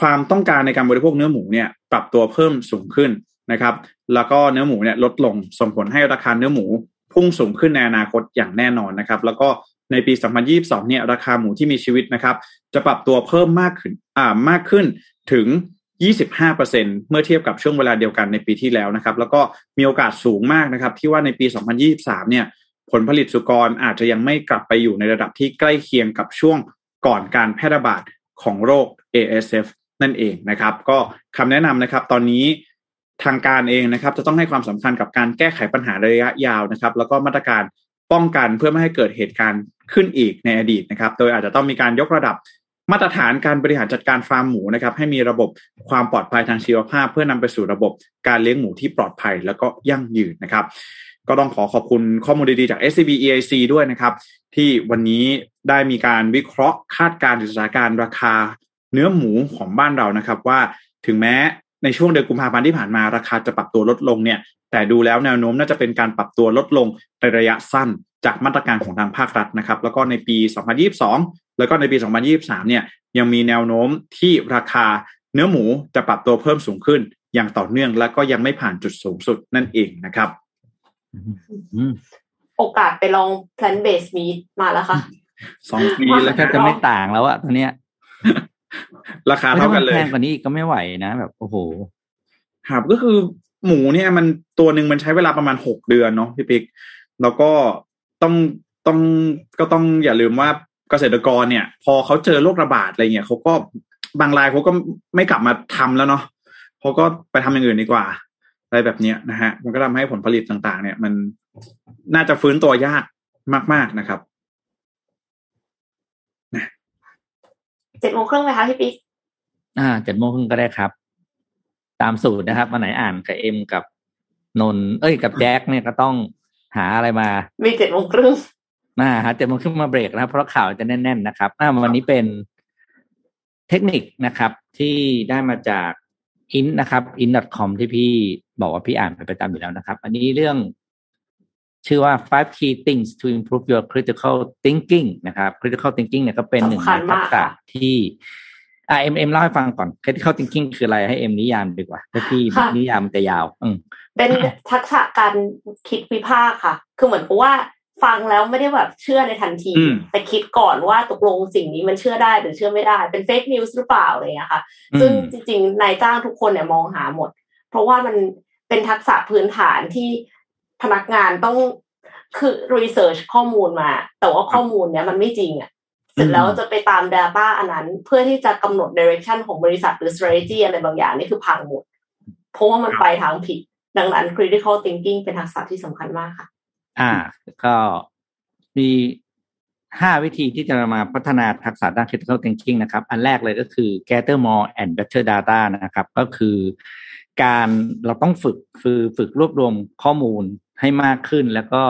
ความต้องการในการบริโภคเนื้อหมูเนี่ยปรับตัวเพิ่มสูงขึ้นนะครับ แล้วก็เนื้อหมูเนี่ยลดลงส่งผลให้ราคาเนื้อหมู พุ่งสูงขึ้นในอนาคตอย่างแน่นอนนะครับ แล้วก็ในปี 2022 เนี่ยราคาหมูที่มีชีวิตนะครับ จะปรับตัวเพิ่มมากขึ้นอ่ามากขึ้นถึง 25%เมื่อเทียบกับช่วงเวลาเดียวกันในปีที่แล้วนะครับ แล้วก็มีโอกาสสูงมากนะครับ ที่ว่าในปี 2023 เนี่ย ผลผลิตสุกรอาจจะยังไม่กลับไปอยู่ในระดับที่ใกล้เคียงกับช่วงก่อนการแพร่ระบาดของโรค ASF นั่นเองนะครับ ก็คำแนะนำนะครับ ตอนนี้ ทางการเองนะครับ จะต้องให้ความสำคัญกับการแก้ไขปัญหาระยะยาวนะครับ แล้วก็มาตรการป้องกันเพื่อไม่ให้เกิดเหตุการณ์ขึ้นอีกในอดีตนะครับ โดยอาจจะต้องมีการยกระดับมาตรฐานการบริหารจัดการฟาร์มหมูนะครับ ให้มีระบบความปลอดภัยทางชีวภาพ เพื่อนำไปสู่ระบบการเลี้ยงหมูที่ปลอดภัยแล้วก็ยั่งยืนนะครับ ก็ต้องขอขอบคุณข้อมูลดีๆจาก SCB EIC ด้วยนะครับ ที่วันนี้ได้มีการวิเคราะห์คาดการณ์สถานการณ์ราคาเนื้อหมูของบ้านเรานะครับ ว่าถึงแม้ ในช่วงเดือนกุมภาพันธ์ที่ผ่านมาราคาจะปรับตัวลดลงเนี่ยแต่ดูแล้วแนวโน้มน่าจะเป็นการปรับตัวลดลงในระยะสั้นจากมาตรการของทางภาครัฐนะครับ แล้วก็ในปี 2022 แล้วก็ในปี 2023 เนี่ยยังมีแนวโน้มที่ราคาเนื้อหมูจะปรับตัวเพิ่มสูงขึ้น อย่างต่อเนื่องและก็ยังไม่ผ่านจุดสูงสุดนั่นเองนะครับโอกาสไปลอง plant based meat มาแล้วค่ะสองปีแล้วแทบจะไม่ต่างแล้วอะตอนเนี้ย ราคาเท่ากันเลยแพงกว่านี้ก็ไม่ไหวนะแบบโอ้โหครับก็คือหมูเนี่ยมันตัวหนึ่งมันใช้เวลาประมาณหกเดือนเนาะพี่ปิ๊กแล้วก็ต้องต้องก็ต้องอย่าลืมว่าเกษตรกรเนี่ย พอเขาเจอโรคระบาดอะไรเงี้ยเขาก็บางรายเขาก็ไม่กลับมาทำแล้วเนาะเขาก็ไปทำอย่างอื่นดีกว่า อะไรแบบเนี้ยนะฮะ มันก็ทำให้ผลผลิตต่าง ๆ เนี่ย มันน่าจะฟื้นตัวยากมาก ๆนะครับ เจ็ดโมงครึ่งไหมคะพี่ปิ๊กอ่าเจ็ดโมงครึ่งก็ได้ครับ ตามสูตรนะครับวันไหนอ่านกับเอ็มกับนน เอ้ยกับแจ็คเนี่ยก็ต้องหาอะไรมา มีเจ็ดโมงครึ่งอ่าหาเจ็ดโมงครึ่งมาเบรกนะครับ เพราะข่าวจะแน่น ๆ นะครับอ่าวันนี้เป็นเทคนิคนะครับ ที่ได้มาจากอินนะครับ in.com ที่พี่บอกว่าพี่อ่านไปประจำอยู่แล้วนะครับ อันนี้เรื่อง ชื่อว่า five key things to improve your critical thinking นะครับ critical thinking เนี่ยก็เป็นหนึ่งในทักษะที่อ่าเอ็มเอ็มเล่าให้ฟังก่อน critical thinking คืออะไรให้เอ็มนิยามดีกว่าถ้าพี่นิยามมันจะยาว อืเป็นทักษะการคิดวิพากษ์ค่ะ คือเหมือนกับว่าฟังแล้วไม่ได้แบบเชื่อในทันที แต่คิดก่อนว่าตกลงสิ่งนี้มันเชื่อได้หรือเชื่อไม่ได้ เป็น fake news หรือเปล่าอะไรอย่างนี้ค่ะ ซึ่งจริงๆนายจ้างทุกคนเนี่ยมองหาหมด เพราะว่ามันเป็นทักษะพื้นฐานที่ พนักงานต้องคือ research ข้อมูลมา แต่ว่าข้อมูลเนี้ยมันไม่จริงอะเสร็จแล้วจะไปตาม Data อันนั้น เพื่อที่จะกำหนด Direction ของบริษัทหรือ strategy อะไรบางอย่างนี่คือพังหมด เพราะว่ามันไปทางผิด ดังนั้น critical thinking เป็นทักษะที่สำคัญมากค่ะ อ่า ก็มีห้าวิธีที่จะมาพัฒนาทักษะด้าน critical thinking นะครับ อันแรกเลยก็คือ gather more and better data นะครับ ก็คือการเราต้องฝึกคือฝึกรวบรวมข้อมูล ให้มากขึ้นแล้วก็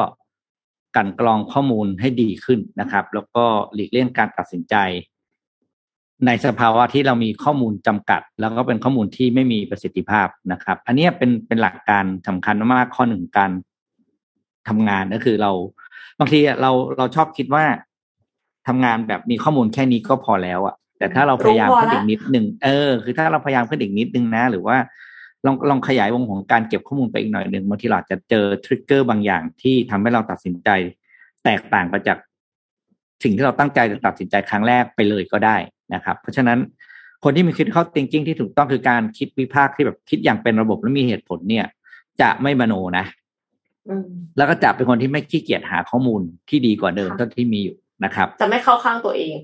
กันกรองข้อมูลให้ดีขึ้นนะครับ แล้วก็หลีกเลี่ยงการตัดสินใจ ในสภาวะที่เรามีข้อมูลจำกัด แล้วก็เป็นข้อมูลที่ไม่มีประสิทธิภาพนะครับ อันนี้เป็นเป็นหลักการสำคัญมากข้อหนึ่งการทำงานก็คือเราบางทีเราเราชอบคิดว่าทำงานแบบมีข้อมูลแค่นี้ก็พอแล้วอะแต่ถ้าเราพยายามขึ้นอีกนิดหนึ่งเออ คือถ้าเราพยายามขึ้นอีกนิดนึงนะ หรือว่า ลองลองขยายวงของการเก็บข้อมูลไปอีกหน่อยหนึ่งบางทีเราจะเจอทริกเกอร์บางอย่างที่ทำให้เราตัดสินใจ แตกต่างไปจากสิ่งที่เราตั้งใจจะตัดสินใจครั้งแรกไปเลยก็ได้นะครับ เพราะฉะนั้นคนที่มีคิดเข้า thinking ที่ถูกต้องคือการคิดวิพากษ์ที่แบบคิดอย่างเป็นระบบและมีเหตุผลเนี่ย จะไม่มโนนะแล้วก็จะเป็นคนที่ไม่ขี้เกียจหาข้อมูลที่ดีกว่าเดิมที่มีอยู่นะครับ จะไม่เข้าข้างตัวเอง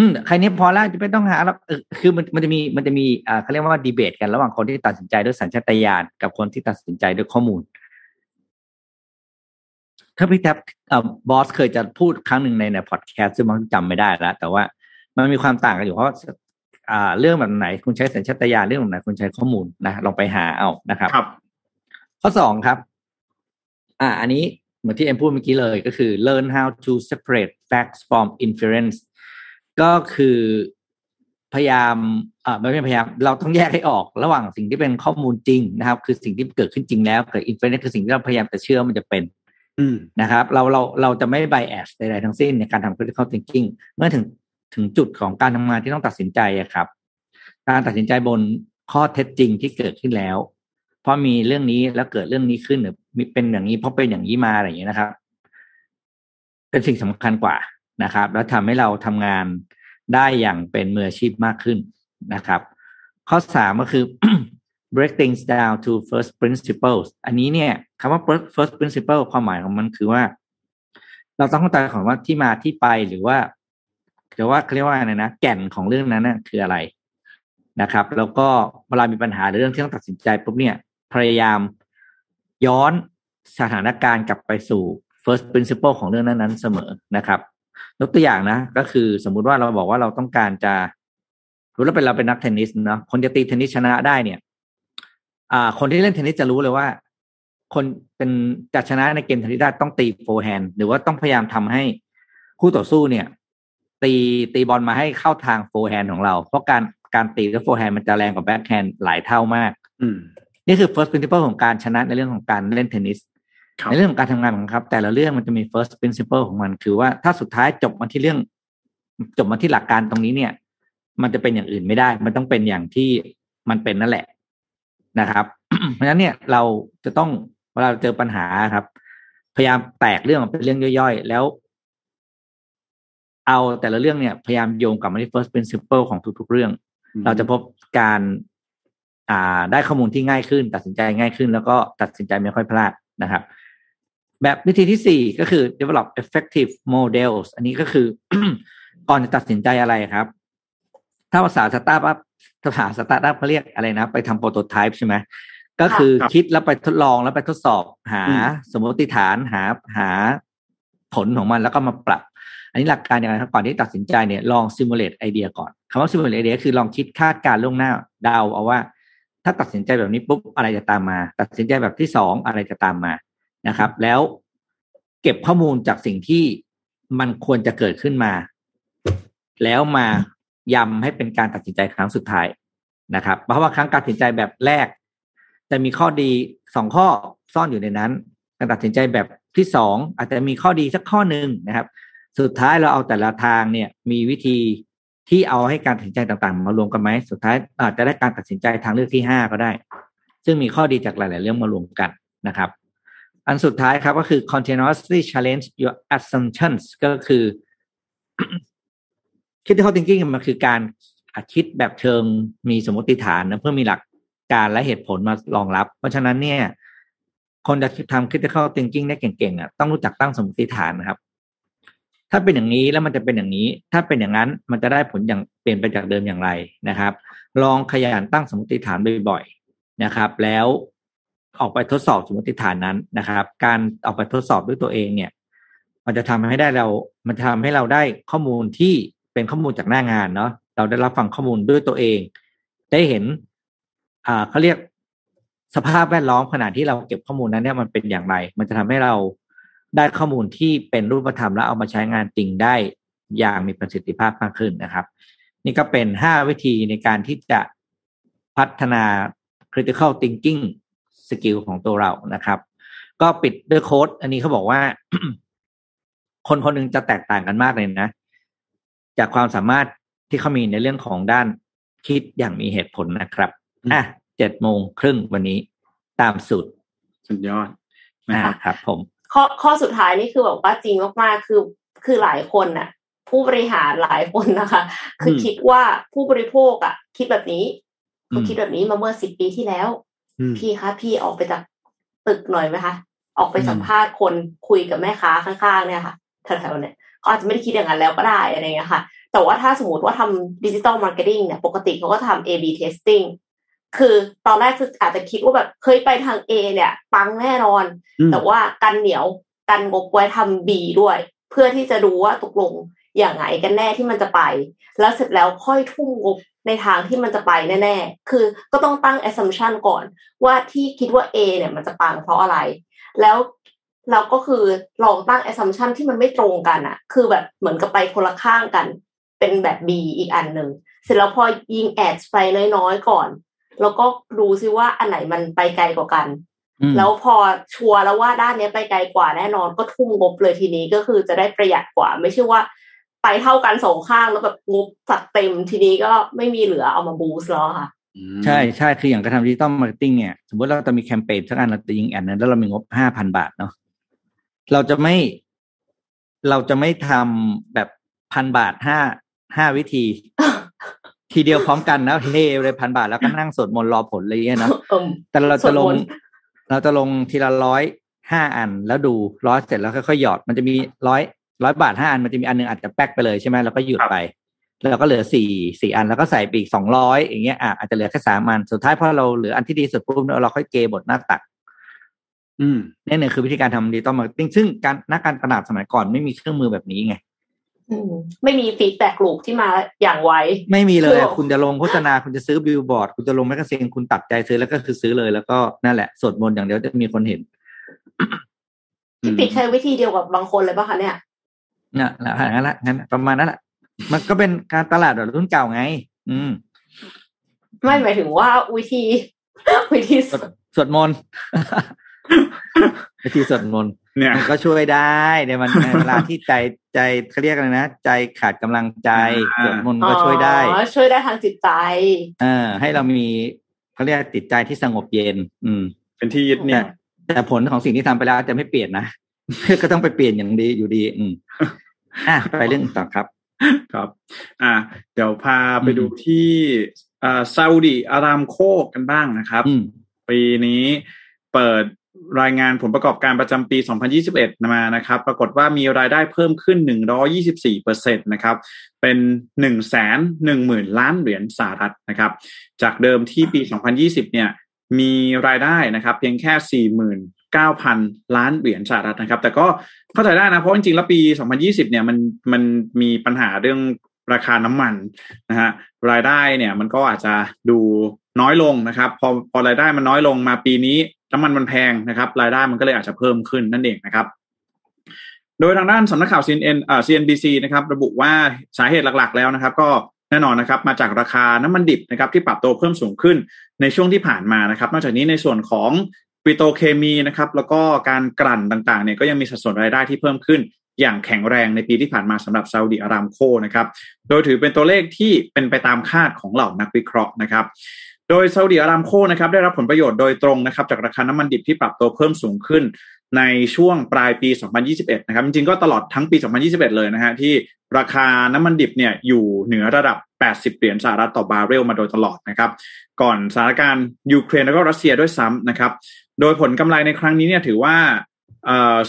อืมใครนี้พอแล้วจะไม่ต้องหาแล้วคือมันมันจะมีมันจะมีอ่าเขาเรียกว่าดีเบตกัน ระหว่างคนที่ตัดสินใจด้วยสัญชาตญาณกับคนที่ตัดสินใจด้วยข้อมูล ถ้าพี่แท็บบอสเคยจะพูดครั้งหนึ่งในในพอดแคสต์ซึ่งมันจำไม่ได้แล้วแต่ว่ามันมีความต่างกันอยู่เพราะอ่า เรื่องแบบไหน คุณใช้สัญชาตญาณเรื่องแบบไหนคุณใช้ข้อมูลนะลองไปหาเอานะครับครับ ข้อสองครับ อ่า อันนี้เหมือนที่เอ็มพูดเมื่อกี้เลยก็คือ learn how to separate facts from inference ก็คือพยายามอ่าไม่ใช่พยายามเราต้องแยกให้ออกระหว่างสิ่งที่เป็นข้อมูลจริงนะครับ คือสิ่งที่เกิดขึ้นจริงแล้วกับ inference คือสิ่งที่เราพยายามจะเชื่อมันจะเป็นนะครับ เราเราเราจะไม่ bias ใดๆทั้งสิ้นในการทำ critical thinking เมื่อถึงถึงจุดของการทำงานที่ต้องตัดสินใจครับ การตัดสินใจบนข้อเท็จจริงที่เกิดขึ้นแล้ว เพราะมีเรื่องนี้แล้วเกิดเรื่องนี้ขึ้นหรือมีเป็นอย่างนี้เพราะเป็นอย่างนี้มาอะไรอย่างนี้นะครับ เป็นสิ่งสำคัญกว่า นะครับ แล้วทำให้เราทำงานได้อย่างเป็นมืออาชีพมากขึ้นนะครับ ข้อสามก็คือ break things down to first principles อันนี้เนี่ยคำว่า first principle ความหมายของมันคือว่า เราต้องเข้าใจของว่าที่มาที่ไปหรือว่าหรือว่าเรียกว่าอะไรนะแก่นของเรื่องนั้นนะคืออะไรนะครับ แล้วก็เวลามีปัญหาหรือเรื่องที่ต้องตัดสินใจปุ๊บเนี่ย พยายามย้อนสถานการณ์กลับไปสู่ first principle ของเรื่องนั้นๆเสมอนะครับ ยกตัวอย่างนะ ก็คือสมมุติว่าเราบอกว่าเราต้องการจะรู้แล้วเป็นเราเป็นนักเทนนิสเนาะคนจะตีเทนนิสชนะได้เนี่ย อ่า คนที่เล่นเทนนิสจะรู้เลยว่า คนเป็นจะชนะในเกมเทนนิสได้ต้องตี forehand หรือว่าต้องพยายามทำให้คู่ต่อสู้เนี่ย ตีตีบอลมาให้เข้าทาง forehand ของเรา เพราะการการตีแล้ว forehand มันจะแรงกว่าแบ็คแฮนด์หลายเท่ามาก อืมนี่คือ first principle ของการชนะในเรื่องของการเล่นเทนนิส ในเรื่องของการทำงานของครับ แต่ละเรื่องมันจะมี first principle ของมัน คือว่าถ้าสุดท้ายจบมาที่เรื่อง จบมาที่หลักการตรงนี้เนี่ย มันจะเป็นอย่างอื่นไม่ได้ มันต้องเป็นอย่างที่มันเป็นนั่นแหละนะครับ เพราะฉะนั้นเนี่ยเราจะต้องเวลาเจอปัญหาครับ พยายามแตกเรื่องเป็นเรื่องย่อยๆ แล้ว เอาแต่ละเรื่องเนี่ย พยายามโยงกลับมาที่ first principle ของทุก ๆ เรื่อง เราจะพบการอ่าได้ข้อมูลที่ง่ายขึ้น ตัดสินใจง่ายขึ้น แล้วก็ตัดสินใจไม่ค่อยพลาดนะครับ แบบวิธีที่สี่ก็คือ develop effective models อันนี้ก็คือ ก่อนจะตัดสินใจอะไรครับ ถ้าภาษาสตาร์ทอัพภาษาสตาร์ทอัพเขาเรียกอะไรนะ ไปทำ prototype ใช่ไหมก็คือคิดแล้วไปทดลองแล้วไปทดสอบหาสมมติฐานหาหาผลของมันแล้วก็มาปรับ อันนี้หลักการอย่างไรครับก่อนที่ตัดสินใจเนี่ยลอง simulate idea ก่อนคำว่า simulate idea คือลองคิดคาดการณ์ล่วงหน้าเดาเอาว่า ถ้าตัดสินใจแบบนี้ปุ๊บอะไรจะตามมา ตัดสินใจแบบที่สองอะไรจะตามมา นะครับ แล้วเก็บข้อมูลจากสิ่งที่มันควรจะเกิดขึ้นมา แล้วมาย้ำให้เป็นการตัดสินใจครั้งสุดท้ายนะครับ เพราะว่าครั้งตัดสินใจแบบแรก จะมีข้อดีสองข้อซ่อนอยู่ในนั้นการตัดสินใจแบบที่สองอาจจะมีข้อดีสักข้อหนึ่งนะครับ สุดท้ายเราเอาแต่ละทางเนี่ย มีวิธีที่เอาให้การตัดสินใจต่างๆ มารวมกันไหมสุดท้ายอาจจะได้การตัดสินใจทางเลือกที่ห้าก็ได้ ซึ่งมีข้อดีจากหลาย ๆ เรื่องมารวมกันนะครับ อันสุดท้ายครับก็คือ continuously challenge your assumptions ก็คือ critical thinking มันคือการคิดแบบเชิงมีสมมติฐานนะเพื่อมีหลักการและเหตุผลมารองรับ เพราะฉะนั้นเนี่ย คนจะทำ critical thinking ได้เก่งๆอะต้องรู้จักตั้งสมมติฐานนะครับ ถ้าเป็นอย่างนี้แล้วมันจะเป็นอย่างนี้ ถ้าเป็นอย่างนั้นมันจะได้ผลอย่างเปลี่ยนไปจากเดิมอย่างไรนะครับ ลองขยันตั้งสมมติฐานบ่อยๆนะครับ แล้ว ออกไปทดสอบสมมติฐานนั้นนะครับ การออกไปทดสอบด้วยตัวเองเนี่ย มันจะทำให้ได้เรา มันทำให้เราได้ข้อมูลที่เป็นข้อมูลจากหน้างานเนาะเราได้รับฟังข้อมูลด้วยตัวเอง ได้เห็น อ่าเขาเรียกสภาพแวดล้อมขณะที่เราเก็บข้อมูลนั้นเนี่ยมันเป็นอย่างไร มันจะทำให้เราได้ข้อมูลที่เป็นรูปธรรมแล้วเอามาใช้งานจริงได้อย่างมีประสิทธิภาพมากขึ้นนะครับ นี่ก็เป็นห้าวิธีในการที่จะพัฒนา critical thinking skill ของตัวเรานะครับ ก็ปิดด้วยโค้ดอันนี้เขาบอกว่า คนคนหนึ่งจะแตกต่างกันมากเลยนะ จากความสามารถที่เขามีในเรื่องของด้านคิดอย่างมีเหตุผลนะครับอะเจ็ดโมงครึ่งวันนี้ตามสุดสุดยอดนะครับครับ ผม ข้อข้อสุดท้ายนี่คือแบบว่าจริงมากๆคือคือหลายคนน่ะ ผู้บริหารหลายคนนะคะ คือคิดว่าผู้บริโภคอะ คิดแบบนี้เขาคิดแบบนี้มาเมื่อสิบปีที่แล้ว พี่คะพี่ออกไปจากตึกหน่อยไหมคะ ออกไปสัมภาษณ์คนคุยกับแม่ค้าข้างๆเนี่ยค่ะแถวๆเนี่ยเขาอาจจะไม่ได้คิดอย่างนั้นแล้วก็ได้อะไรเงี้ยค่ะ แต่ว่าถ้าสมมติว่าทำ digital marketing เนี่ย ปกติเขาก็ทำ A/B testing คือตอนแรกคืออาจจะคิดว่าแบบเคยไปทาง A เนี่ย ปังแน่นอน แต่ว่ากันเหนียวกันงบไว้ทำ B ด้วย เพื่อที่จะดูว่าตกลง อย่างไงกันแน่ที่มันจะไป แล้วเสร็จแล้วค่อยทุ่มงบในทางที่มันจะไปแน่ๆ คือก็ต้องตั้ง assumption ก่อน ว่าที่คิดว่า A เนี่ยมันจะปังเพราะอะไร แล้วเราก็คือลองตั้ง assumption ที่มันไม่ตรงกันอะคือแบบเหมือนกับไปคนละข้างกัน เป็นแบบ B อีกอันหนึ่ง เสร็จแล้วพอยิงแอดไปน้อยๆก่อน แล้วก็ดูซิว่าอันไหนมันไปไกลกว่ากัน แล้วพอชัวร์แล้วว่าด้านนี้ไปไกลกว่าแน่นอนก็ทุ่มงบเลยทีนี้ก็คือจะได้ประหยัดกว่า ไม่ใช่ว่า ไปเท่ากันสองข้างแล้วแบบงบจัดเต็มทีนี้ก็ไม่มีเหลือเอามา boost แล้วค่ะใช่ใช่คืออย่างการทำ digital marketing เนี่ยสมมติเราจะมีแคมเปญสักอันเราจะยิง ad นั้นแล้วเรามีงบห้าพันบาทเนาะเราจะไม่เราจะไม่ทำแบบพันบาทห้าห้าวิธี ทีเดียวพร้อมกันนะเฮเลยพันบาทแล้วก็นั่งสวดมนต์รอผลอะไรอย่างเงี้ยนะแต่เราจะลง เราจะลงทีละร้อยห้าอันแล้วดูร้อยเสร็จแล้วค่อยๆหยอดมันจะมีร้อย ร้อยบาทห้าอันมันจะมีอันนึงอาจจะแป๊กไปเลยใช่ไหมแล้วก็หยุดไป แล้วก็เหลือสี่สี่อันแล้วก็ใส่อีกสองร้อยอย่างเงี้ยอะอาจจะเหลือแค่สามอันสุดท้ายพอเราเหลืออันที่ดีสุดปุ๊บเราค่อยเทหมดหน้าตัก อืมนี่เนี่ยคือวิธีการทำ digital marketing ซึ่งการนักการตลาดสมัยก่อนไม่มีเครื่องมือแบบนี้ไงไม่มี feedback loop ที่มาอย่างไวไม่มีเลย คุณจะลงโฆษณาคุณจะซื้อบิลบอร์ด คุณจะลง magazine คุณตัดใจซื้อแล้วก็คือซื้อเลยแล้วก็นั่นแหละสดมนอย่างเดียวจะมีคนเห็นพี่ปิดใช้วิธีเดียวกับบางคนเลยป่ะคะเนี่ย น่ะละงั้นละงั้นประมาณนั้นแหละมันก็เป็นการตลาดแบบรุ่นเก่าไง อืม ไม่หมายถึงว่าวิธี วิธีสวดมนต์วิธีสวดมนต์เนี่ยก็ช่วยได้ในวันเวลาที่ใจใจเขาเรียกอะไรนะใจขาดกำลังใจสวดมนต์ก็ช่วยได้ช่วยได้ทางจิตใจ เออ ให้เรามีเขาเรียกจิตใจที่สงบเย็น อืม เป็นที่ยึดเนี่ย แต่ผลของสิ่งที่ทำไปแล้วจะไม่เปลี่ยนนะ ก็ต้องไปเปลี่ยนอย่างดีอยู่ดี อืมอะไปเรื่องต่อครับ ครับ อ่า เดี๋ยวพาไปดูที่อ่าซาอุดีอารามโคกันบ้างนะครับปีนี้เปิดรายงานผลประกอบการประจำปี 2021 มานะครับ ปรากฏว่ามีรายได้เพิ่มขึ้น 124เปอร์เซ็นตนะครับ เป็น 1 1 0 0 0 0 ล้านเหรียญสหรัฐนะครับ จากเดิมที่ปี 2020 เนี่ย มีรายได้นะครับ เพียงแค่ 9,000 ล้านเหรียญสหรัฐนะครับ แต่ก็เข้าใจได้นะ เพราะจริงๆ แล้วปี 2020 เนี่ยมันมันมีปัญหาเรื่องราคาน้ำมันนะฮะรายได้เนี่ยมันก็อาจจะดูน้อยลงนะครับ พอพอรายได้มันน้อยลงมาปีนี้น้ำมันมันแพงนะครับ รายได้มันก็เลยอาจจะเพิ่มขึ้นนั่นเองนะครับ โดยทางด้านสำนักข่าว CNN อ่า CNBC นะครับ ระบุว่าสาเหตุหลักๆ แล้วนะครับ ก็แน่นอนนะครับมาจากราคาน้ำมันดิบนะครับที่ปรับตัวเพิ่มสูงขึ้นในช่วงที่ผ่านมานะครับ นอกจากนี้ในส่วนของ ปิโตเคมีนะครับแล้วก็การกลั่นต่างๆเนี่ยก็ยังมีสัดส่วนรายได้ที่เพิ่มขึ้นอย่างแข็งแรงในปีที่ผ่านมาสำหรับซาอุดิอารามโคนะครับ โดยถือเป็นตัวเลขที่เป็นไปตามคาดของเหล่านักวิเคราะห์นะครับ โดยซาอุดิอารามโคนะครับได้รับผลประโยชน์โดยตรงนะครับจากราคาน้ำมันดิบที่ปรับตัวเพิ่มสูงขึ้นในช่วงปลายปี 2021 นะครับ จริงๆ ก็ตลอดทั้งปี 2021 เลยนะฮะที่ราคาน้ำมันดิบเนี่ยอยู่เหนือระดับ 80 เหรียญสหรัฐต่อบาร์เรลมาโดยตลอดนะครับ ก่อนสถานการณ์ยูเครนแล้วก็รัสเซียด้วยซ้ำนะครับ โดยผลกำไรในครั้งนี้เนี่ยถือว่า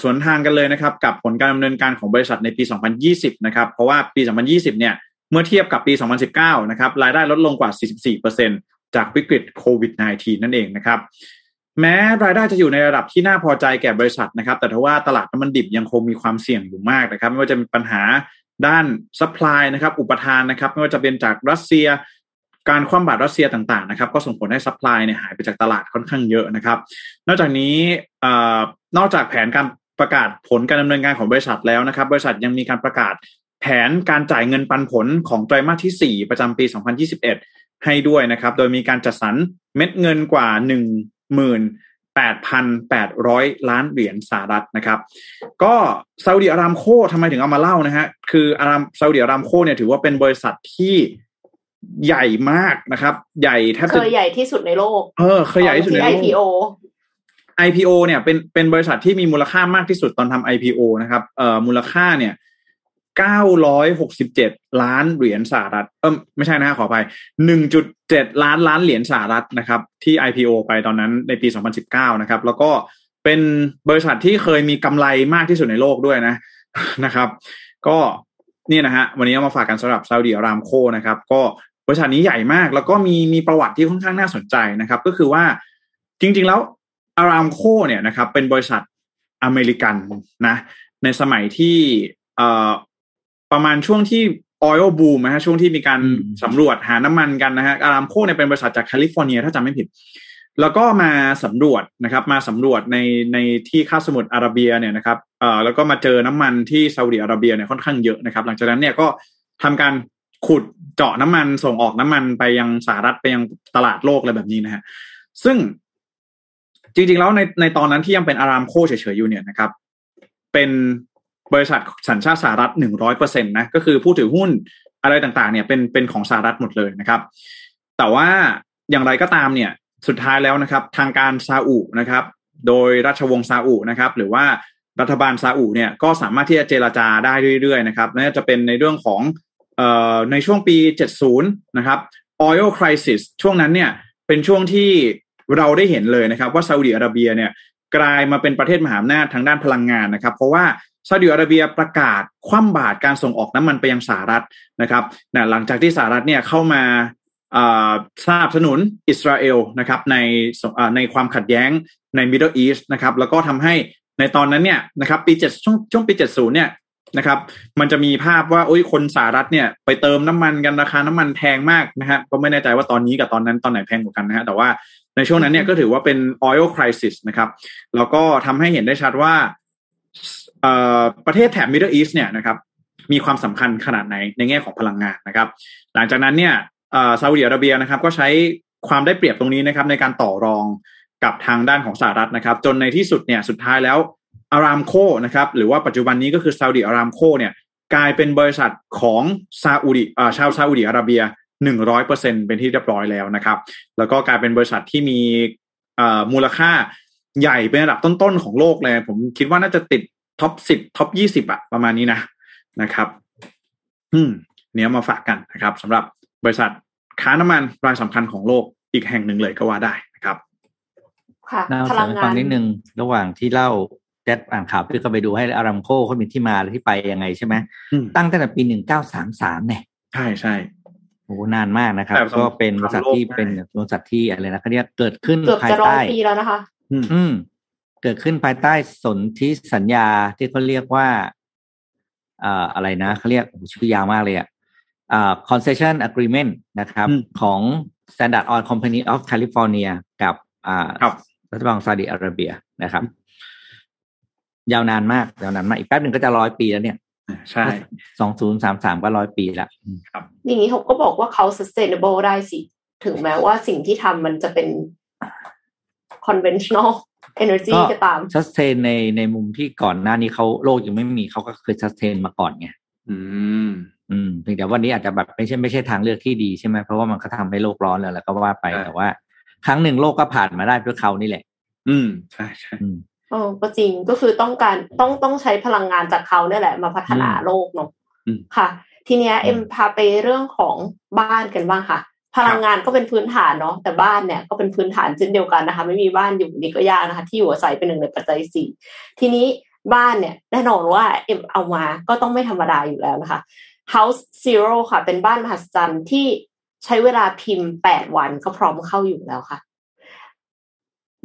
สวนทางกันเลยนะครับกับผลการดำเนินการของบริษัทในปี 2020 นะครับ เพราะว่าปี 2020 เนี่ยเมื่อเทียบกับปี 2019 นะครับรายได้ลดลงกว่า 44%จากวิกฤตโควิด -19 นั่นเองนะครับ แม้รายได้จะอยู่ในระดับที่น่าพอใจแก่บริษัทนะครับ แต่ทว่าตลาดน้ำมันดิบยังคงมีความเสี่ยงอยู่มากนะครับ ไม่ว่าจะเป็นปัญหาด้าน supply นะครับ อุปทานนะครับ ไม่ว่าจะเป็นจากรัสเซีย การคว่ำบาตรรัสเซียต่างๆนะครับก็ส่งผลให้ supply เนี่ยหายไปจากตลาดค่อนข้างเยอะนะครับ นอกจากนี้นอกจากแผนการประกาศผลการดำเนินงานของบริษัทแล้วนะครับ บริษัทยังมีการประกาศแผนการจ่ายเงินปันผลของไตรมาสที่ 4 ประจำปี 2021 ให้ด้วยนะครับ โดยมีการจัดสรรเม็ดเงินกว่าหนึ่งหมื่น8,800 ล้านเหรียญสหรัฐนะครับ ก็ซาอุดิอารามโคทำไมถึงเอามาเล่านะฮะ คืออารามซาอุดิอารามโคเนี่ยถือว่าเป็นบริษัทที่ ใหญ่มากนะครับ ใหญ่แทบเคจะยใหญ่ที่สุดในโลก เออเคยใหญ่ที่สุดในโลก IPO IPO เนี่ยเป็นเป็นบริษัทที่มีมูลค่ามากที่สุดตอนทำ IPO นะครับเอ่อมูลค่าเนี่ยเก้าร้อยหกสิบเจ็ดล้านเหรียญสหรัฐเออไม่ใช่นะฮะขออภัยหนึ่งจุดเจ็ดล้านล้านเหรียญสหรัฐนะครับ ที่ IPO ไปตอนนั้นในปี2019นะครับ แล้วก็เป็นบริษัทที่เคยมีกำไรมากที่สุดในโลกด้วยนะนะครับ ก็นี่นะฮะวันนี้เอามาฝากกันสำหรับซาอุดิอารามโคนะครับ ก็ บริษัทนี้ใหญ่มาก แล้วก็มีมีประวัติที่ค่อนข้างน่าสนใจนะครับ ก็คือว่าจริง ๆ แล้วอารามโคเนี่ยนะครับ เป็นบริษัทอเมริกันนะ ในสมัยที่เอ่อประมาณช่วงที่ออยล์บูมนะฮะช่วงที่มีการอืมสำรวจหาน้ำมันกันนะฮะอารามโคเนี่ยเป็นบริษัทจากแคลิฟอร์เนียถ้าจำไม่ผิด แล้วก็มาสำรวจนะครับ มาสำรวจในในที่คาบสมุทรอาระเบียเนี่ยนะครับเอ่อแล้วก็มาเจอน้ำมันที่ซาอุดิอาระเบียเนี่ยค่อนข้างเยอะนะครับ หลังจากนั้นเนี่ยก็ทำการ ขุดเจาะน้ำมันส่งออกน้ำมันไปยังสหรัฐไปยังตลาดโลกอะไรแบบนี้นะฮะซึ่งจริงๆแล้วในในตอนนั้นที่ยังเป็นอารามโคเฉยๆอยู่เนี่ยนะครับ เป็นบริษัทสัญชาติสหรัฐหนึ่งร้อยเปอร์เซ็นตนะก็คือผู้ถือหุ้นอะไรต่างๆ เนี่ยเป็นเป็นของสหรัฐหมดเลยนะครับ แต่ว่าอย่างไรก็ตามเนี่ยสุดท้ายแล้วนะครับ ทางการซาอุนะครับ โดยราชวงศ์ซาอุนะครับ หรือว่ารัฐบาลซาอุเนี่ยก็สามารถที่จะเจรจาได้เรื่อยๆนะครับน่าจะเป็นในเรื่องของ ในช่วงปี 70 นะครับ oil crisis ช่วงนั้นเนี่ยเป็นช่วงที่เราได้เห็นเลยนะครับ ว่าซาอุดิอาระเบียเนี่ยกลายมาเป็นประเทศมหาอำนาจทางด้านพลังงานนะครับ เพราะว่าซาอุดิอาระเบียประกาศคว่ำบาตรการส่งออกน้ำมันไปยังสหรัฐนะครับนะหลังจากที่สหรัฐเนี่ยเข้ามาสนับสนุนอิสราเอลนะครับในในความขัดแย้งใน Middle East นะครับแล้วก็ทำให้ในตอนนั้นเนี่ยนะครับปีเจ็ดช่วงช่วงปีเจ็ดศูนย์เนี่ย นะครับ มันจะมีภาพว่าโอ้ยคนสหรัฐเนี่ยไปเติมน้ำมันกันราคาน้ำมันแพงมากนะฮะก็ไม่แน่ใจว่าตอนนี้กับตอนนั้นตอนไหนแพงกว่ากันนะฮะแต่ว่าในช่วงนั้นเนี่ยก็ถือว่าเป็น oil crisis นะครับ แล้วก็ทำให้เห็นได้ชัดว่าประเทศแถบ Middle East เนี่ยนะครับมีความสำคัญขนาดไหนในแง่ของพลังงานนะครับ หลังจากนั้นเนี่ยอ่อซาอุดิอาระเบียนะครับ ก็ใช้ความได้เปรียบตรงนี้นะครับ ในการต่อรองกับทางด้านของสหรัฐนะครับ จนในที่สุดเนี่ยสุดท้ายแล้ว อารามโคนะครับหรือว่าปัจจุบันนี้ก็คือซาอุดิอารามโคเนี่ยกลายเป็นบริษัทของซาอุดิอ่าชาวซาอุดิอาระเบียหนึ่งร้อยเปอร์เซ็นต์เป็นที่เรียบร้อยแล้วนะครับ แล้วก็กลายเป็นบริษัทที่มีเอ่อมูลค่าใหญ่เป็นระดับต้นๆของโลกเลย ผมคิดว่าน่าจะติด top สิบ top ยี่สิบอะประมาณนี้นะนะครับ อืม เนี้ยมาฝากกันนะครับสำหรับบริษัทค้าน้ำมันรายสำคัญของโลกอีกแห่งหนึ่งเลยก็ว่าได้นะครับ ค่ะน่าพสลันงใจงาฟันงนิดนึงระหว่างที่เล่า แจ๊ดอ่านข่าวพี่ก็ไปดูให้อารามโคเขามีที่มาและที่ไปยังไงใช่ไหมอืมตั้งตั้งแต่ปีหนึ่งเก้าสามสามเนี่ยใช่ใช่โอ้โหนานมากนะครับแต่สำหรับ ก็เป็นบริษัทที่โลกได้เป็นบริษัทที่อะไรนะเขาเรียกเกิดขึ้นเกือบภายจะร้อยใต้ปีแล้วนะคะอืมอืมเกิดขึ้นภายใต้สนธิสัญญาที่เขาเรียกว่าเอ่ออะไรนะเขาเรียกโอ้โหชื่อยาวมากเลยอะอ่า concession agreement นะครับอืมของ Standard Oil Company of California กับอ่าครับรัฐบาลซาอุดิอาระเบียนะครับ ยาวนานมากยาวนานมากอีกแป๊บหนึ่งก็จะร้อยปีแล้วเนี่ยใช่สองศูนย์สามสามก็ร้อยปีละอืมอย่างนี้เขาก็บอกว่าเขา sustainable ได้สิ ถึงแม้ว่าสิ่งที่ทำมันจะเป็น conventional energy ก็ตามซัสเทนในในมุมที่ก่อนหน้านี้เขาโลกยังไม่มีเขาก็เคยซัสเทนมาก่อนไงอืม อืมเพียงแต่วันนี้อาจจะแบบไม่ใช่ไม่ใช่ทางเลือกที่ดีใช่ไหมเพราะว่ามันก็ทำให้โลกร้อนแล้วแล้วก็ว่าไปใช่แต่ว่า ครั้งหนึ่งโลกก็ผ่านมาได้ด้วยเขานี่แหละ อืมใช่ใช่อืม เออก็จริงก็คือต้องการต้องต้องใช้พลังงานจากเขาเนี่ยแหละ มาพัฒนาอืมโลกเนาะอืมค่ะ ทีเนี้ยอืมเอ็มพาไปเรื่องของบ้านกันบ้างค่ะ พลังงานก็เป็นพื้นฐานเนาะแต่บ้านเนี่ยก็เป็นพื้นฐานเช่นเดียวกันนะคะ ไม่มีบ้านอยู่นี่ก็ยากนะคะ ที่อยู่อาศัยเป็นหนึ่งในปัจจัยสี่ทีนี้บ้านเนี่ยแน่นอนว่าเอ็มเอามาก็ต้องไม่ธรรมดาอยู่แล้วนะคะ House Zero ค่ะ เป็นบ้านมหัศจรรย์ที่ใช้เวลาพิมพ์แปดวันก็พร้อมเข้าอยู่แล้วค่ะ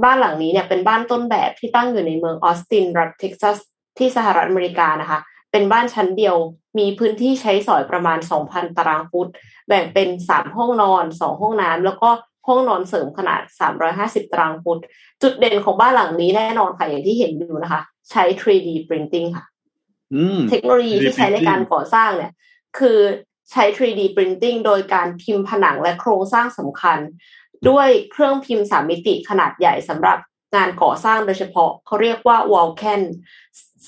บ้านหลังนี้เนี่ยเป็นบ้านต้นแบบที่ตั้งอยู่ในเมืองออสตินรัฐเท็กซัสที่สหรัฐอเมริกานะคะ เป็นบ้านชั้นเดียว มีพื้นที่ใช้สอยประมาณ 2,000 ตารางฟุต แบ่งเป็น 3 ห้องนอน 2 ห้องน้ำแล้วก็ห้องนอนเสริมขนาด 350 ตารางฟุต จุดเด่นของบ้านหลังนี้แน่นอนค่ะ อย่างที่เห็นอยู่นะคะ ใช้ 3D printing ค่ะอืมเทคโนโลยีที่ใช้ในการก่อสร้างเนี่ย คือใช้ 3D printing โดยการพิมพ์ผนังและโครงสร้างสำคัญ ด้วยเครื่องพิมพ์สามมิติขนาดใหญ่สำหรับงานก่อสร้างโดยเฉพาะเขาเรียกว่า w a l c a n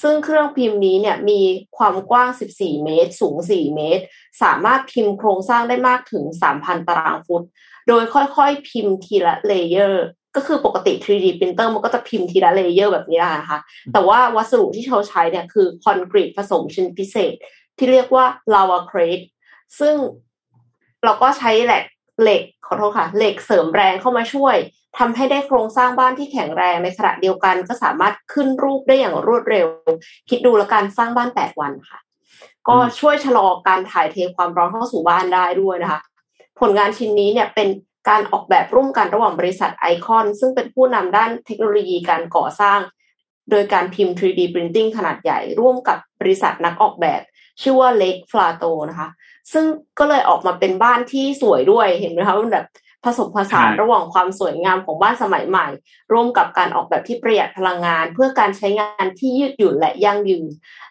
ซึ่งเครื่องพิมพ์นี้เนี่ยมีความกว้าง 14 เมตร สูง 4 เมตร สามารถพิมพ์โครงสร้างได้มากถึง 3,000 ตารางฟุต โดยค่อยๆ พิมพ์ทีละ layer ก็คือปกติ 3D printer มันก็จะพิมพ์ทีละ layer แบบนี้นะคะ แต่ว่าวัสดุที่เขาใช้เนี่ยคือคอนกรีตผสมชนิดพิเศษ ที่เรียกว่า lavacrete ซึ่งเราก็ใช้เหล็ก เหล็กขอโทษค่ะ เหล็กเสริมแรงเข้ามาช่วยทำให้ได้โครงสร้างบ้านที่แข็งแรงในขณะเดียวกัน ก็สามารถขึ้นรูปได้อย่างรวดเร็ว คิดดูแล้วการสร้างบ้านแปดวันค่ะ ก็ช่วยชะลอการถ่ายเทความร้อนเข้าสู่บ้านได้ด้วยนะคะ ผลงานชิ้นนี้เนี่ยเป็นการออกแบบร่วมกันระหว่างบริษัทไอคอน ซึ่งเป็นผู้นำด้านเทคโนโลยีการก่อสร้าง โดยการพิมพ์ 3D Printing ขนาดใหญ่ ร่วมกับบริษัทนักออกแบบ ชื่อว่าเล็กฟลาโตนะคะ ซึ่งก็เลยออกมาเป็นบ้านที่สวยด้วยเห็นไหมคะมันแบบผสมผสานระหว่างความสวยงามของบ้านสมัยใหม่ ร่วมกับการออกแบบที่ประหยัดพลังงาน เพื่อการใช้งานที่ยืดหยุ่นและยั่งยืน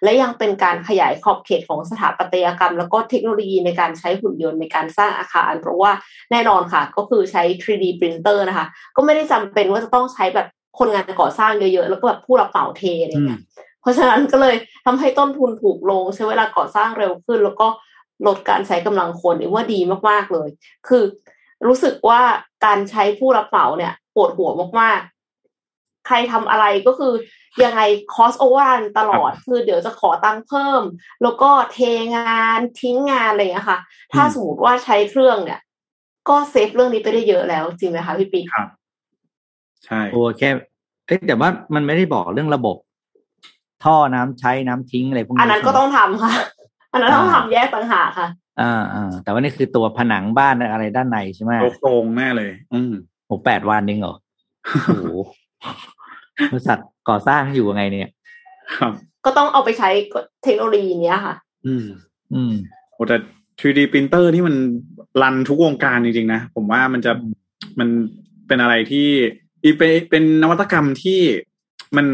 และยังเป็นการขยายขอบเขตของสถาปัตยกรรม แล้วก็เทคโนโลยีในการใช้หุ่นยนต์ในการสร้างอาคาร เพราะว่าแน่นอนค่ะ ก็คือใช้ 3D printer นะคะ ก็ไม่ได้จำเป็นว่าจะต้องใช้แบบคนงานก่อสร้างเยอะๆ แล้วก็แบบผู้รับเหมาเทอะไรเงี้ยเพราะฉะนั้นก็เลยทำให้ต้นทุนถูกลงใช้เวลาก่อสร้างเร็วขึ้น แล้วก็ ลดการใช้กำลังคนว่าดีมากๆเลย คือรู้สึกว่าการใช้ผู้รับเหมาเนี่ยปวดหัวมากๆ ใครทำอะไรก็คือยังไง cost over ตลอด คือเดี๋ยวจะขอตังค์เพิ่ม แล้วก็เทงานทิ้งงานอะไรอย่างนี้ค่ะ ถ้าสมมติว่าใช้เครื่องเนี่ย ก็ save เรื่องนี้ไปได้เยอะแล้ว จริงไหมคะพี่ปีครับ ใช่โอ้แค่แต่ว่ามันไม่ได้บอกเรื่องระบบ ท่อน้ำใช้น้ำทิ้งอะไรพวกนี้อันนั้นก็ต้องทำค่ะ อันนั้นต้องทำแยกต่างหากค่ะอ่าอ่าแต่ว่านี่คือตัวผนังบ้านอะไรด้านในใช่ไหมโครงแน่เลย อืมโหแปดวันนึงเหรอโอ้โหบริษัทก่อสร้างอยู่ยังไงเนี่ย ครับ ก็ต้องเอาไปใช้เทคโนโลยีเนี้ยค่ะ อืม อืมโอ้แต่ 3D printer ที่มันรันทุกวงการจริงๆนะ ผมว่ามันจะมันเป็นอะไรที่อีเป็นเป็นนวัตกรรมที่มัน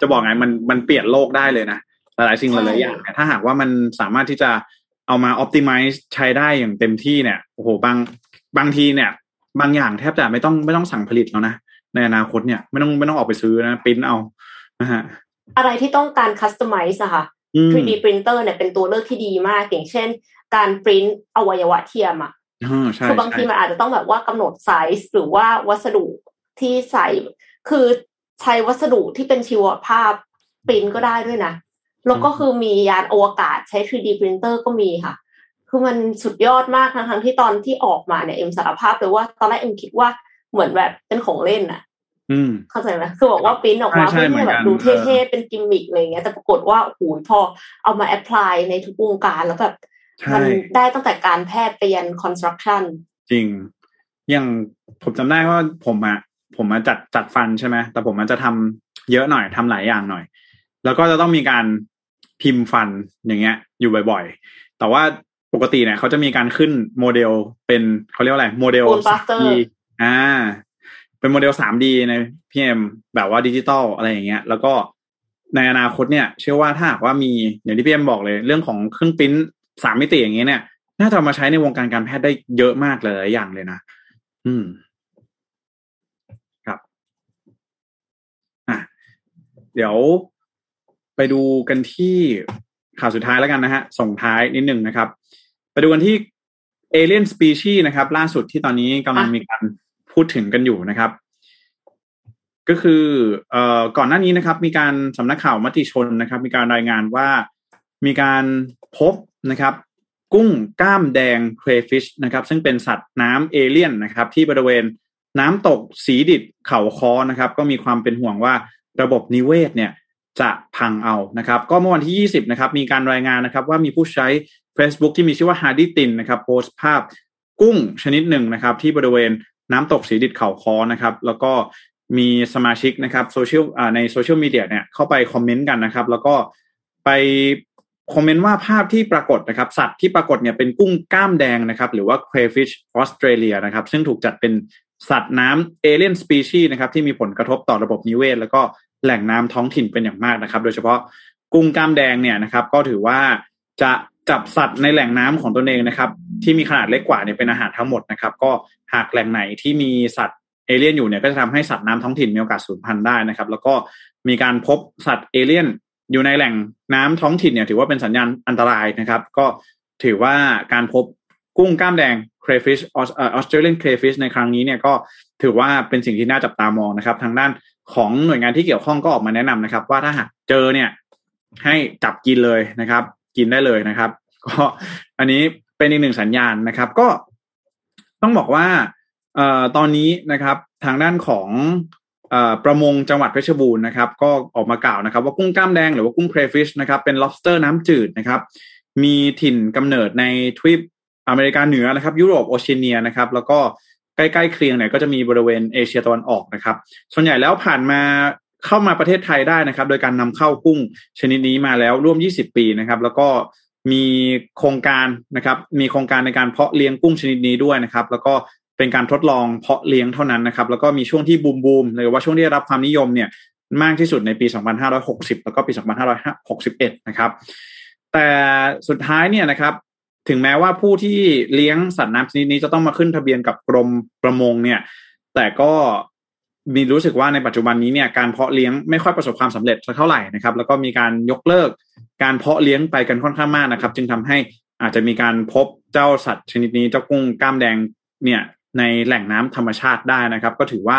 จะบอกไงมันมันเปลี่ยนโลกได้เลยนะ หลายๆสิ่งหลายๆอย่างถ้าหากว่ามันสามารถที่จะเอามา optimize ใช้ได้อย่างเต็มที่เนี่ยโอ้โหบางบางทีเนี่ย บางอย่างแทบจะไม่ต้องไม่ต้องสั่งผลิตแล้วนะในอนาคตเนี่ยไม่ต้องไม่ต้องออกไปซื้อนะปิ้นเอานะฮะอะไรที่ต้องการ customize อะค่ะ 3D printer เนี่ยเป็นตัวเลือกที่ดีมากอย่างเช่น การปริ้นอวัยวะเทียมอะคือบางทีมันอาจจะต้องแบบว่ากำหนดไซส์หรือว่าวัสดุที่ใส่คือใช้วัสดุที่เป็นชีวภาพปริ้นก็ได้ด้วยนะ แล้วก็คือมียานอวกาศใช้ 3D printer ก็มีค่ะ คือมันสุดยอดมากทั้งทั้งที่ตอนที่ออกมาเนี่ยเอ็มสารภาพเลยว่าตอนแรกเอ็มคิดว่าเหมือนแบบเป็นของเล่นอะเข้าใจไหมคือบอกว่าปริ้นออกมาเพื่อแบบดูเท่ๆเป็นกิมมิกอะไรเงี้ยแต่ปรากฏว่าโอ้โหพอเอามา apply ในทุกวงการแล้วแบบมันได้ตั้งแต่การแพทย์ไปยัน constructionจริง อย่างผมจำได้ว่าผมอะผมมาจัดจัดฟันใช่ไหมแต่ผมมันจะทำเยอะหน่อยทำหลายอย่างหน่อย แล้วก็จะต้องมีการ พิมพ์ฟันอย่างเงี้ย อยู่บ่อยๆ แต่ว่าปกติเนี่ยเขาจะมีการขึ้นโมเดลเป็นเขาเรียกว่าอะไรโมเดลสาม D อ่า เป็นโมเดลสาม D ในพีเอ็มแบบว่าดิจิตอลอะไรอย่างเงี้ย แล้วก็ในอนาคตเนี่ย เชื่อว่าถ้าหากว่ามีอย่างที่พี่เอ็มบอกเลย เรื่องของเครื่องพิมพ์สามมิติอย่างเงี้ยเนี่ยน่าจะมาใช้ในวงการการแพทย์ได้เยอะมากเลยอย่างเลยนะอืมครับอะเดี๋ยว ไปดูกันที่ข่าวสุดท้ายแล้วกันนะฮะ ส่งท้ายนิดหนึ่งนะครับ ไปดูกันที่เอเลียนสปีชีนะครับ ล่าสุดที่ตอนนี้กำลังมีการพูดถึงกันอยู่นะครับ ก็คือเอ่อก่อนหน้านี้นะครับ มีการสำนักข่าวมติชนนะครับ มีการรายงานว่ามีการพบนะครับ กุ้งก้ามแดง crayfish นะครับ ซึ่งเป็นสัตว์น้ำเอเลี่ยนนะครับ ที่บริเวณน้ำตกศรีดิษฐ์เขาค้อนะครับ ก็มีความเป็นห่วงว่าระบบนิเวศเนี่ย จะพังเอานะครับ ก็เมื่อวันที่ 20 นะครับ มีการรายงานนะครับ ว่ามีผู้ใช้ Facebook ที่มีชื่อว่าฮาร์ดี้ตินนะครับโพสต์ภาพกุ้งชนิดหนึ่งนะครับ ที่บริเวณน้ำตกศรีดิษฐ์เขาค้อนะครับ แล้วก็มีสมาชิกนะครับโซเชียลในโซเชียลมีเดียเนี่ยเข้าไปคอมเมนต์กันนะครับ แล้วก็ไปคอมเมนต์ว่าภาพที่ปรากฏนะครับ สัตว์ที่ปรากฏเนี่ยเป็นกุ้งก้ามแดงนะครับ หรือว่า crayfish Australia นะครับ ซึ่งถูกจัดเป็นสัตว์น้ำ alien species นะครับ ที่มีผลกระทบต่อระบบนิเวศ แล้วก็ แหล่งน้ำท้องถิ่นเป็นอย่างมากนะครับ โดยเฉพาะกุ้งกล้ามแดงเนี่ยนะครับ ก็ถือว่าจะจับสัตว์ในแหล่งน้ำของตนเองนะครับ ที่มีขนาดเล็กกว่าเนี่ยเป็นอาหารทั้งหมดนะครับ ก็หากแหล่งไหนที่มีสัตว์เอเลี่ยนอยู่เนี่ยก็จะทำให้สัตว์น้ำท้องถิ่นมีโอกาสสูญพันธุ์ได้นะครับ แล้วก็มีการพบสัตว์เอเลี่ยนอยู่ในแหล่งน้ำท้องถิ่นเนี่ย ถือว่าเป็นสัญญาณอันตรายนะครับ ก็ถือว่าการพบกุ้งกล้ามแดง crayfish ออสเตรเลียน crayfish ในครั้งนี้เนี่ยก็ถือว่าเป็นสิ่งที่น่าจับตามองนะครับ ทางด้าน ของหน่วยงานที่เกี่ยวข้องก็ออกมาแนะนำนะครับ ว่าถ้าหากเจอเนี่ย ให้จับกินเลยนะครับ กินได้เลยนะครับ ก็อันนี้เป็นอีกหนึ่งสัญญาณนะครับ ก็ต้องบอกว่าเอ่อตอนนี้นะครับ ทางด้านของเอ่อประมงจังหวัดเพชรบูรณ์นะครับ ก็ออกมากล่าวนะครับ ว่ากุ้งกล้ามแดงหรือว่ากุ้ง crayfish นะครับเป็น lobster น้ำจืดนะครับ มีถิ่นกำเนิดในทวีปอเมริกาเหนือนะครับ ยุโรปโอเชียเนียนะครับ แล้วก็ ใกล้ๆเคียงเนี่ยก็จะมีบริเวณเอเชียตะวันออกนะครับ ส่วนใหญ่แล้วผ่านมาเข้ามาประเทศไทยได้นะครับ โดยการนำเข้ากุ้งชนิดนี้มาแล้วร่วม 20 ปีนะครับ แล้วก็มีโครงการนะครับ มีโครงการในการเพาะเลี้ยงกุ้งชนิดนี้ด้วยนะครับ แล้วก็เป็นการทดลองเพาะเลี้ยงเท่านั้นนะครับ แล้วก็มีช่วงที่บูมบูมหรือว่าช่วงที่ได้รับความนิยมเนี่ยมากที่สุดในปี 2560 แล้วก็ปี 2561 นะครับ แต่สุดท้ายเนี่ยนะครับ ถึงแม้ว่าผู้ที่เลี้ยงสัตว์น้ำชนิดนี้จะต้องมาขึ้นทะเบียนกับกรมประมงเนี่ย แต่ก็มีรู้สึกว่าในปัจจุบันนี้เนี่ยการเพาะเลี้ยงไม่ค่อยประสบความสำเร็จสักเท่าไหร่นะครับ แล้วก็มีการยกเลิกการเพาะเลี้ยงไปกันค่อนข้างมากนะครับ จึงทำให้อาจจะมีการพบเจ้าสัตว์ชนิดนี้เจ้ากุ้งกล้ามแดงเนี่ยในแหล่งน้ำธรรมชาติได้นะครับ ก็ถือว่า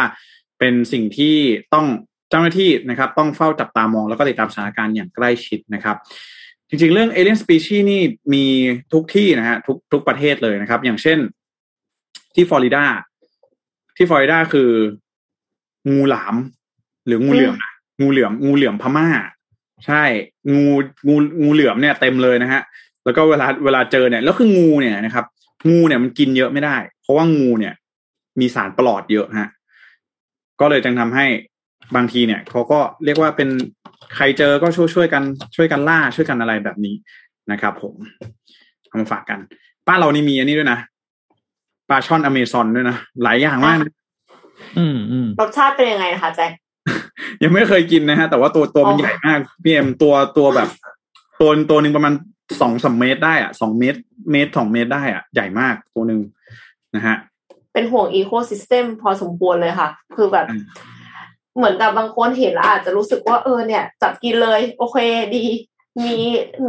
เป็นสิ่งที่ต้องเจ้าหน้าที่นะครับ ต้องเฝ้าจับตามองแล้วก็ติดตามสถานการณ์อย่างใกล้ชิดนะครับ จริงๆ เรื่อง alien species นี่มีทุกที่นะฮะทุกทุกประเทศเลยนะครับ อย่างเช่นที่ฟลอริดาที่ฟลอริดาคืองูหลาม หรืองูเหลือมนะงูเหลือมงูเหลือมพม่า ใช่ งูงูงูเหลือมเนี่ยเต็มเลยนะฮะแล้วก็เวลาเวลาเจอเนี่ยแล้วคืองูเนี่ยนะครับ งูเนี่ยมันกินเยอะไม่ได้ เพราะว่างูเนี่ย มีสารปลอดเยอะฮะก็เลยจึงทำให้บางทีเนี่ยเขาก็เรียกว่าเป็น ใครเจอก็ช่วยช่วยกันช่วยกันล่าช่วยกันอะไรแบบนี้นะครับผมเอามาฝากกัน ป้านเรานี่มีอันนี้ด้วยนะปลาช่อนอเมซอนด้วยนะหลายอย่างมากนะอืมอืมรสชาติเป็นยังไงนะคะแจ็คยังไม่เคยกินนะฮะแต่ว่าตัวตัวมันอ๋อใหญ่มากพี่เอ็มตัวตัวแบบตัวตัวหนึ่งประมาณสองสามเมตรได้อะสองเมตร เมตรสองเมตรได้อะใหญ่มากตัวหนึ่งนะฮะเป็นห่วงอีโคซิสเต็มพอสมควรเลยค่ะ คือแบบอืม เหมือนกับบางคนเห็นแล้วอาจจะรู้สึกว่าเออเนี่ย จับกินเลย โอเคดี มี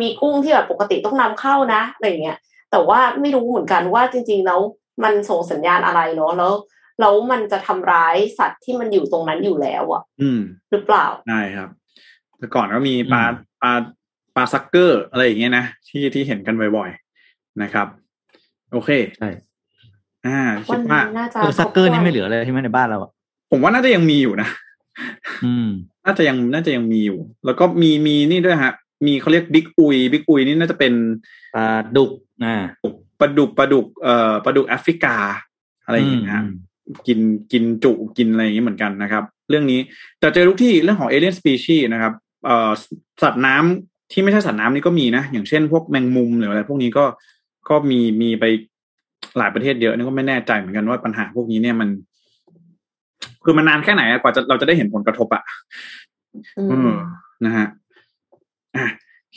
มีกุ้งที่แบบปกติต้องนำเข้านะอะไรอย่างเงี้ยแต่ว่าไม่รู้เหมือนกันว่าจริงๆแล้วมันส่งสัญญาณอะไรเนาะแล้วแล้วมันจะทำร้ายสัตว์ที่มันอยู่ตรงนั้นอยู่แล้วอะอืม หรือเปล่าได้ครับ แต่ก่อนก็มีปลาปลาปลาซักเกอร์อะไรอย่างเงี้ยนะที่ที่เห็นกันบ่อยๆนะครับ โอเคใช่อ่าคิวัดนว่านี้น่าจะเออซักเกอร์นี่ไม่เหลือเลยใช่ไหมในบ้านเราอะผมว่าน่าจะยังมีอยู่นะอืม น่าจะยังน่าจะยังมีอยู่ แล้วก็มีมีนี่ด้วยฮะ มีเขาเรียกบิ๊กอุยบิ๊กอุยนี่น่าจะเป็นปลาดุกอ่าปลาดุกปลาดุกเอ่อปลาดุกแอฟริกา อะไรอย่างเงี้ยฮะอืมกินกินจุกินอะไรอย่างเงี้ยเหมือนกันนะครับ เรื่องนี้แต่เจอทุกที่เรื่องของ alien species นะครับเอ่อสัตว์น้ำที่ไม่ใช่สัตว์น้ำนี่ก็มีนะ อย่างเช่นพวกแมงมุมหรืออะไรพวกนี้ก็ก็มีมีไปหลายประเทศเยอะนี่ก็ไม่แน่ใจเหมือนกันว่าปัญหาพวกนี้เนี่ยมัน คือมันนานแค่ไหนอะกว่าจะเราจะได้เห็นผลกระทบอะอือืมมนะฮะอะ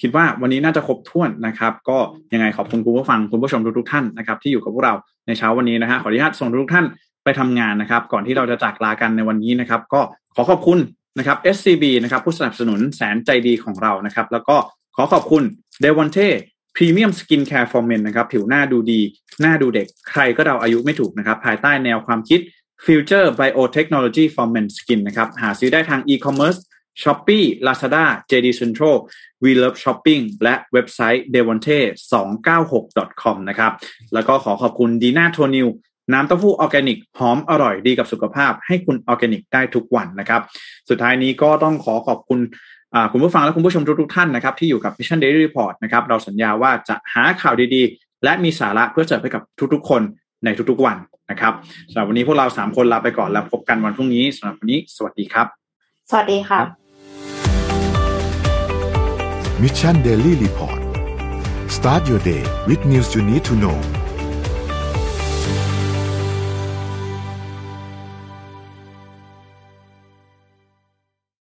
คิดว่าวันนี้น่าจะครบถ้วนนะครับ ก็ยังไงขอบคุณคุณผู้ฟังคุณผู้ชมทุกๆท่านนะครับ ที่อยู่กับพวกเราในเช้าวันนี้นะฮะขออนุญาตส่งทุกท่านไปทำงานนะครับ ก่อนที่เราจะจากลากันในวันนี้นะครับ ก็ขอขอบคุณนะครับ SCB นะครับ ผู้สนับสนุนแสนใจดีของเรานะครับ แล้วก็ขอขอบคุณ d e v o n t e Premium Skin Care for Men นะครับ ผิวหน้าดูดี หน้าดูเด็ก ใครก็เดาอายุไม่ถูกนะครับ ภายใต้แนวความคิด Future Biotechnology for Men Skin นะครับ หาซื้อได้ทาง e-commerce Shopee Lazada JD Central We Love Shopping และเว็บไซต์ devonte 296 com นะครับ แล้วก็ขอขอบคุณดีน่าโทนิวน้ำเต้าหู้ออร์แกนิกหอมอร่อยดีกับสุขภาพ ให้คุณออร์แกนิกได้ทุกวันนะครับ สุดท้ายนี้ก็ต้องขอขอบคุณคุณผู้ฟังและคุณผู้ชมทุกๆท่านนะครับ ที่อยู่กับ Mission Daily Report นะครับ เราสัญญาว่าจะหาข่าวดีๆ และมีสาระเพื่อเสิร์ฟให้กับทุกๆคน ในทุกๆวันนะครับสำหรับวันนี้พวกเราสามคนลาไปก่อนแล้วพบกันวันพรุ่งนี้สำหรับวันนี้ สวัสดีครับ สวัสดีค่ะ Mission Daily Report start your day with news you need to know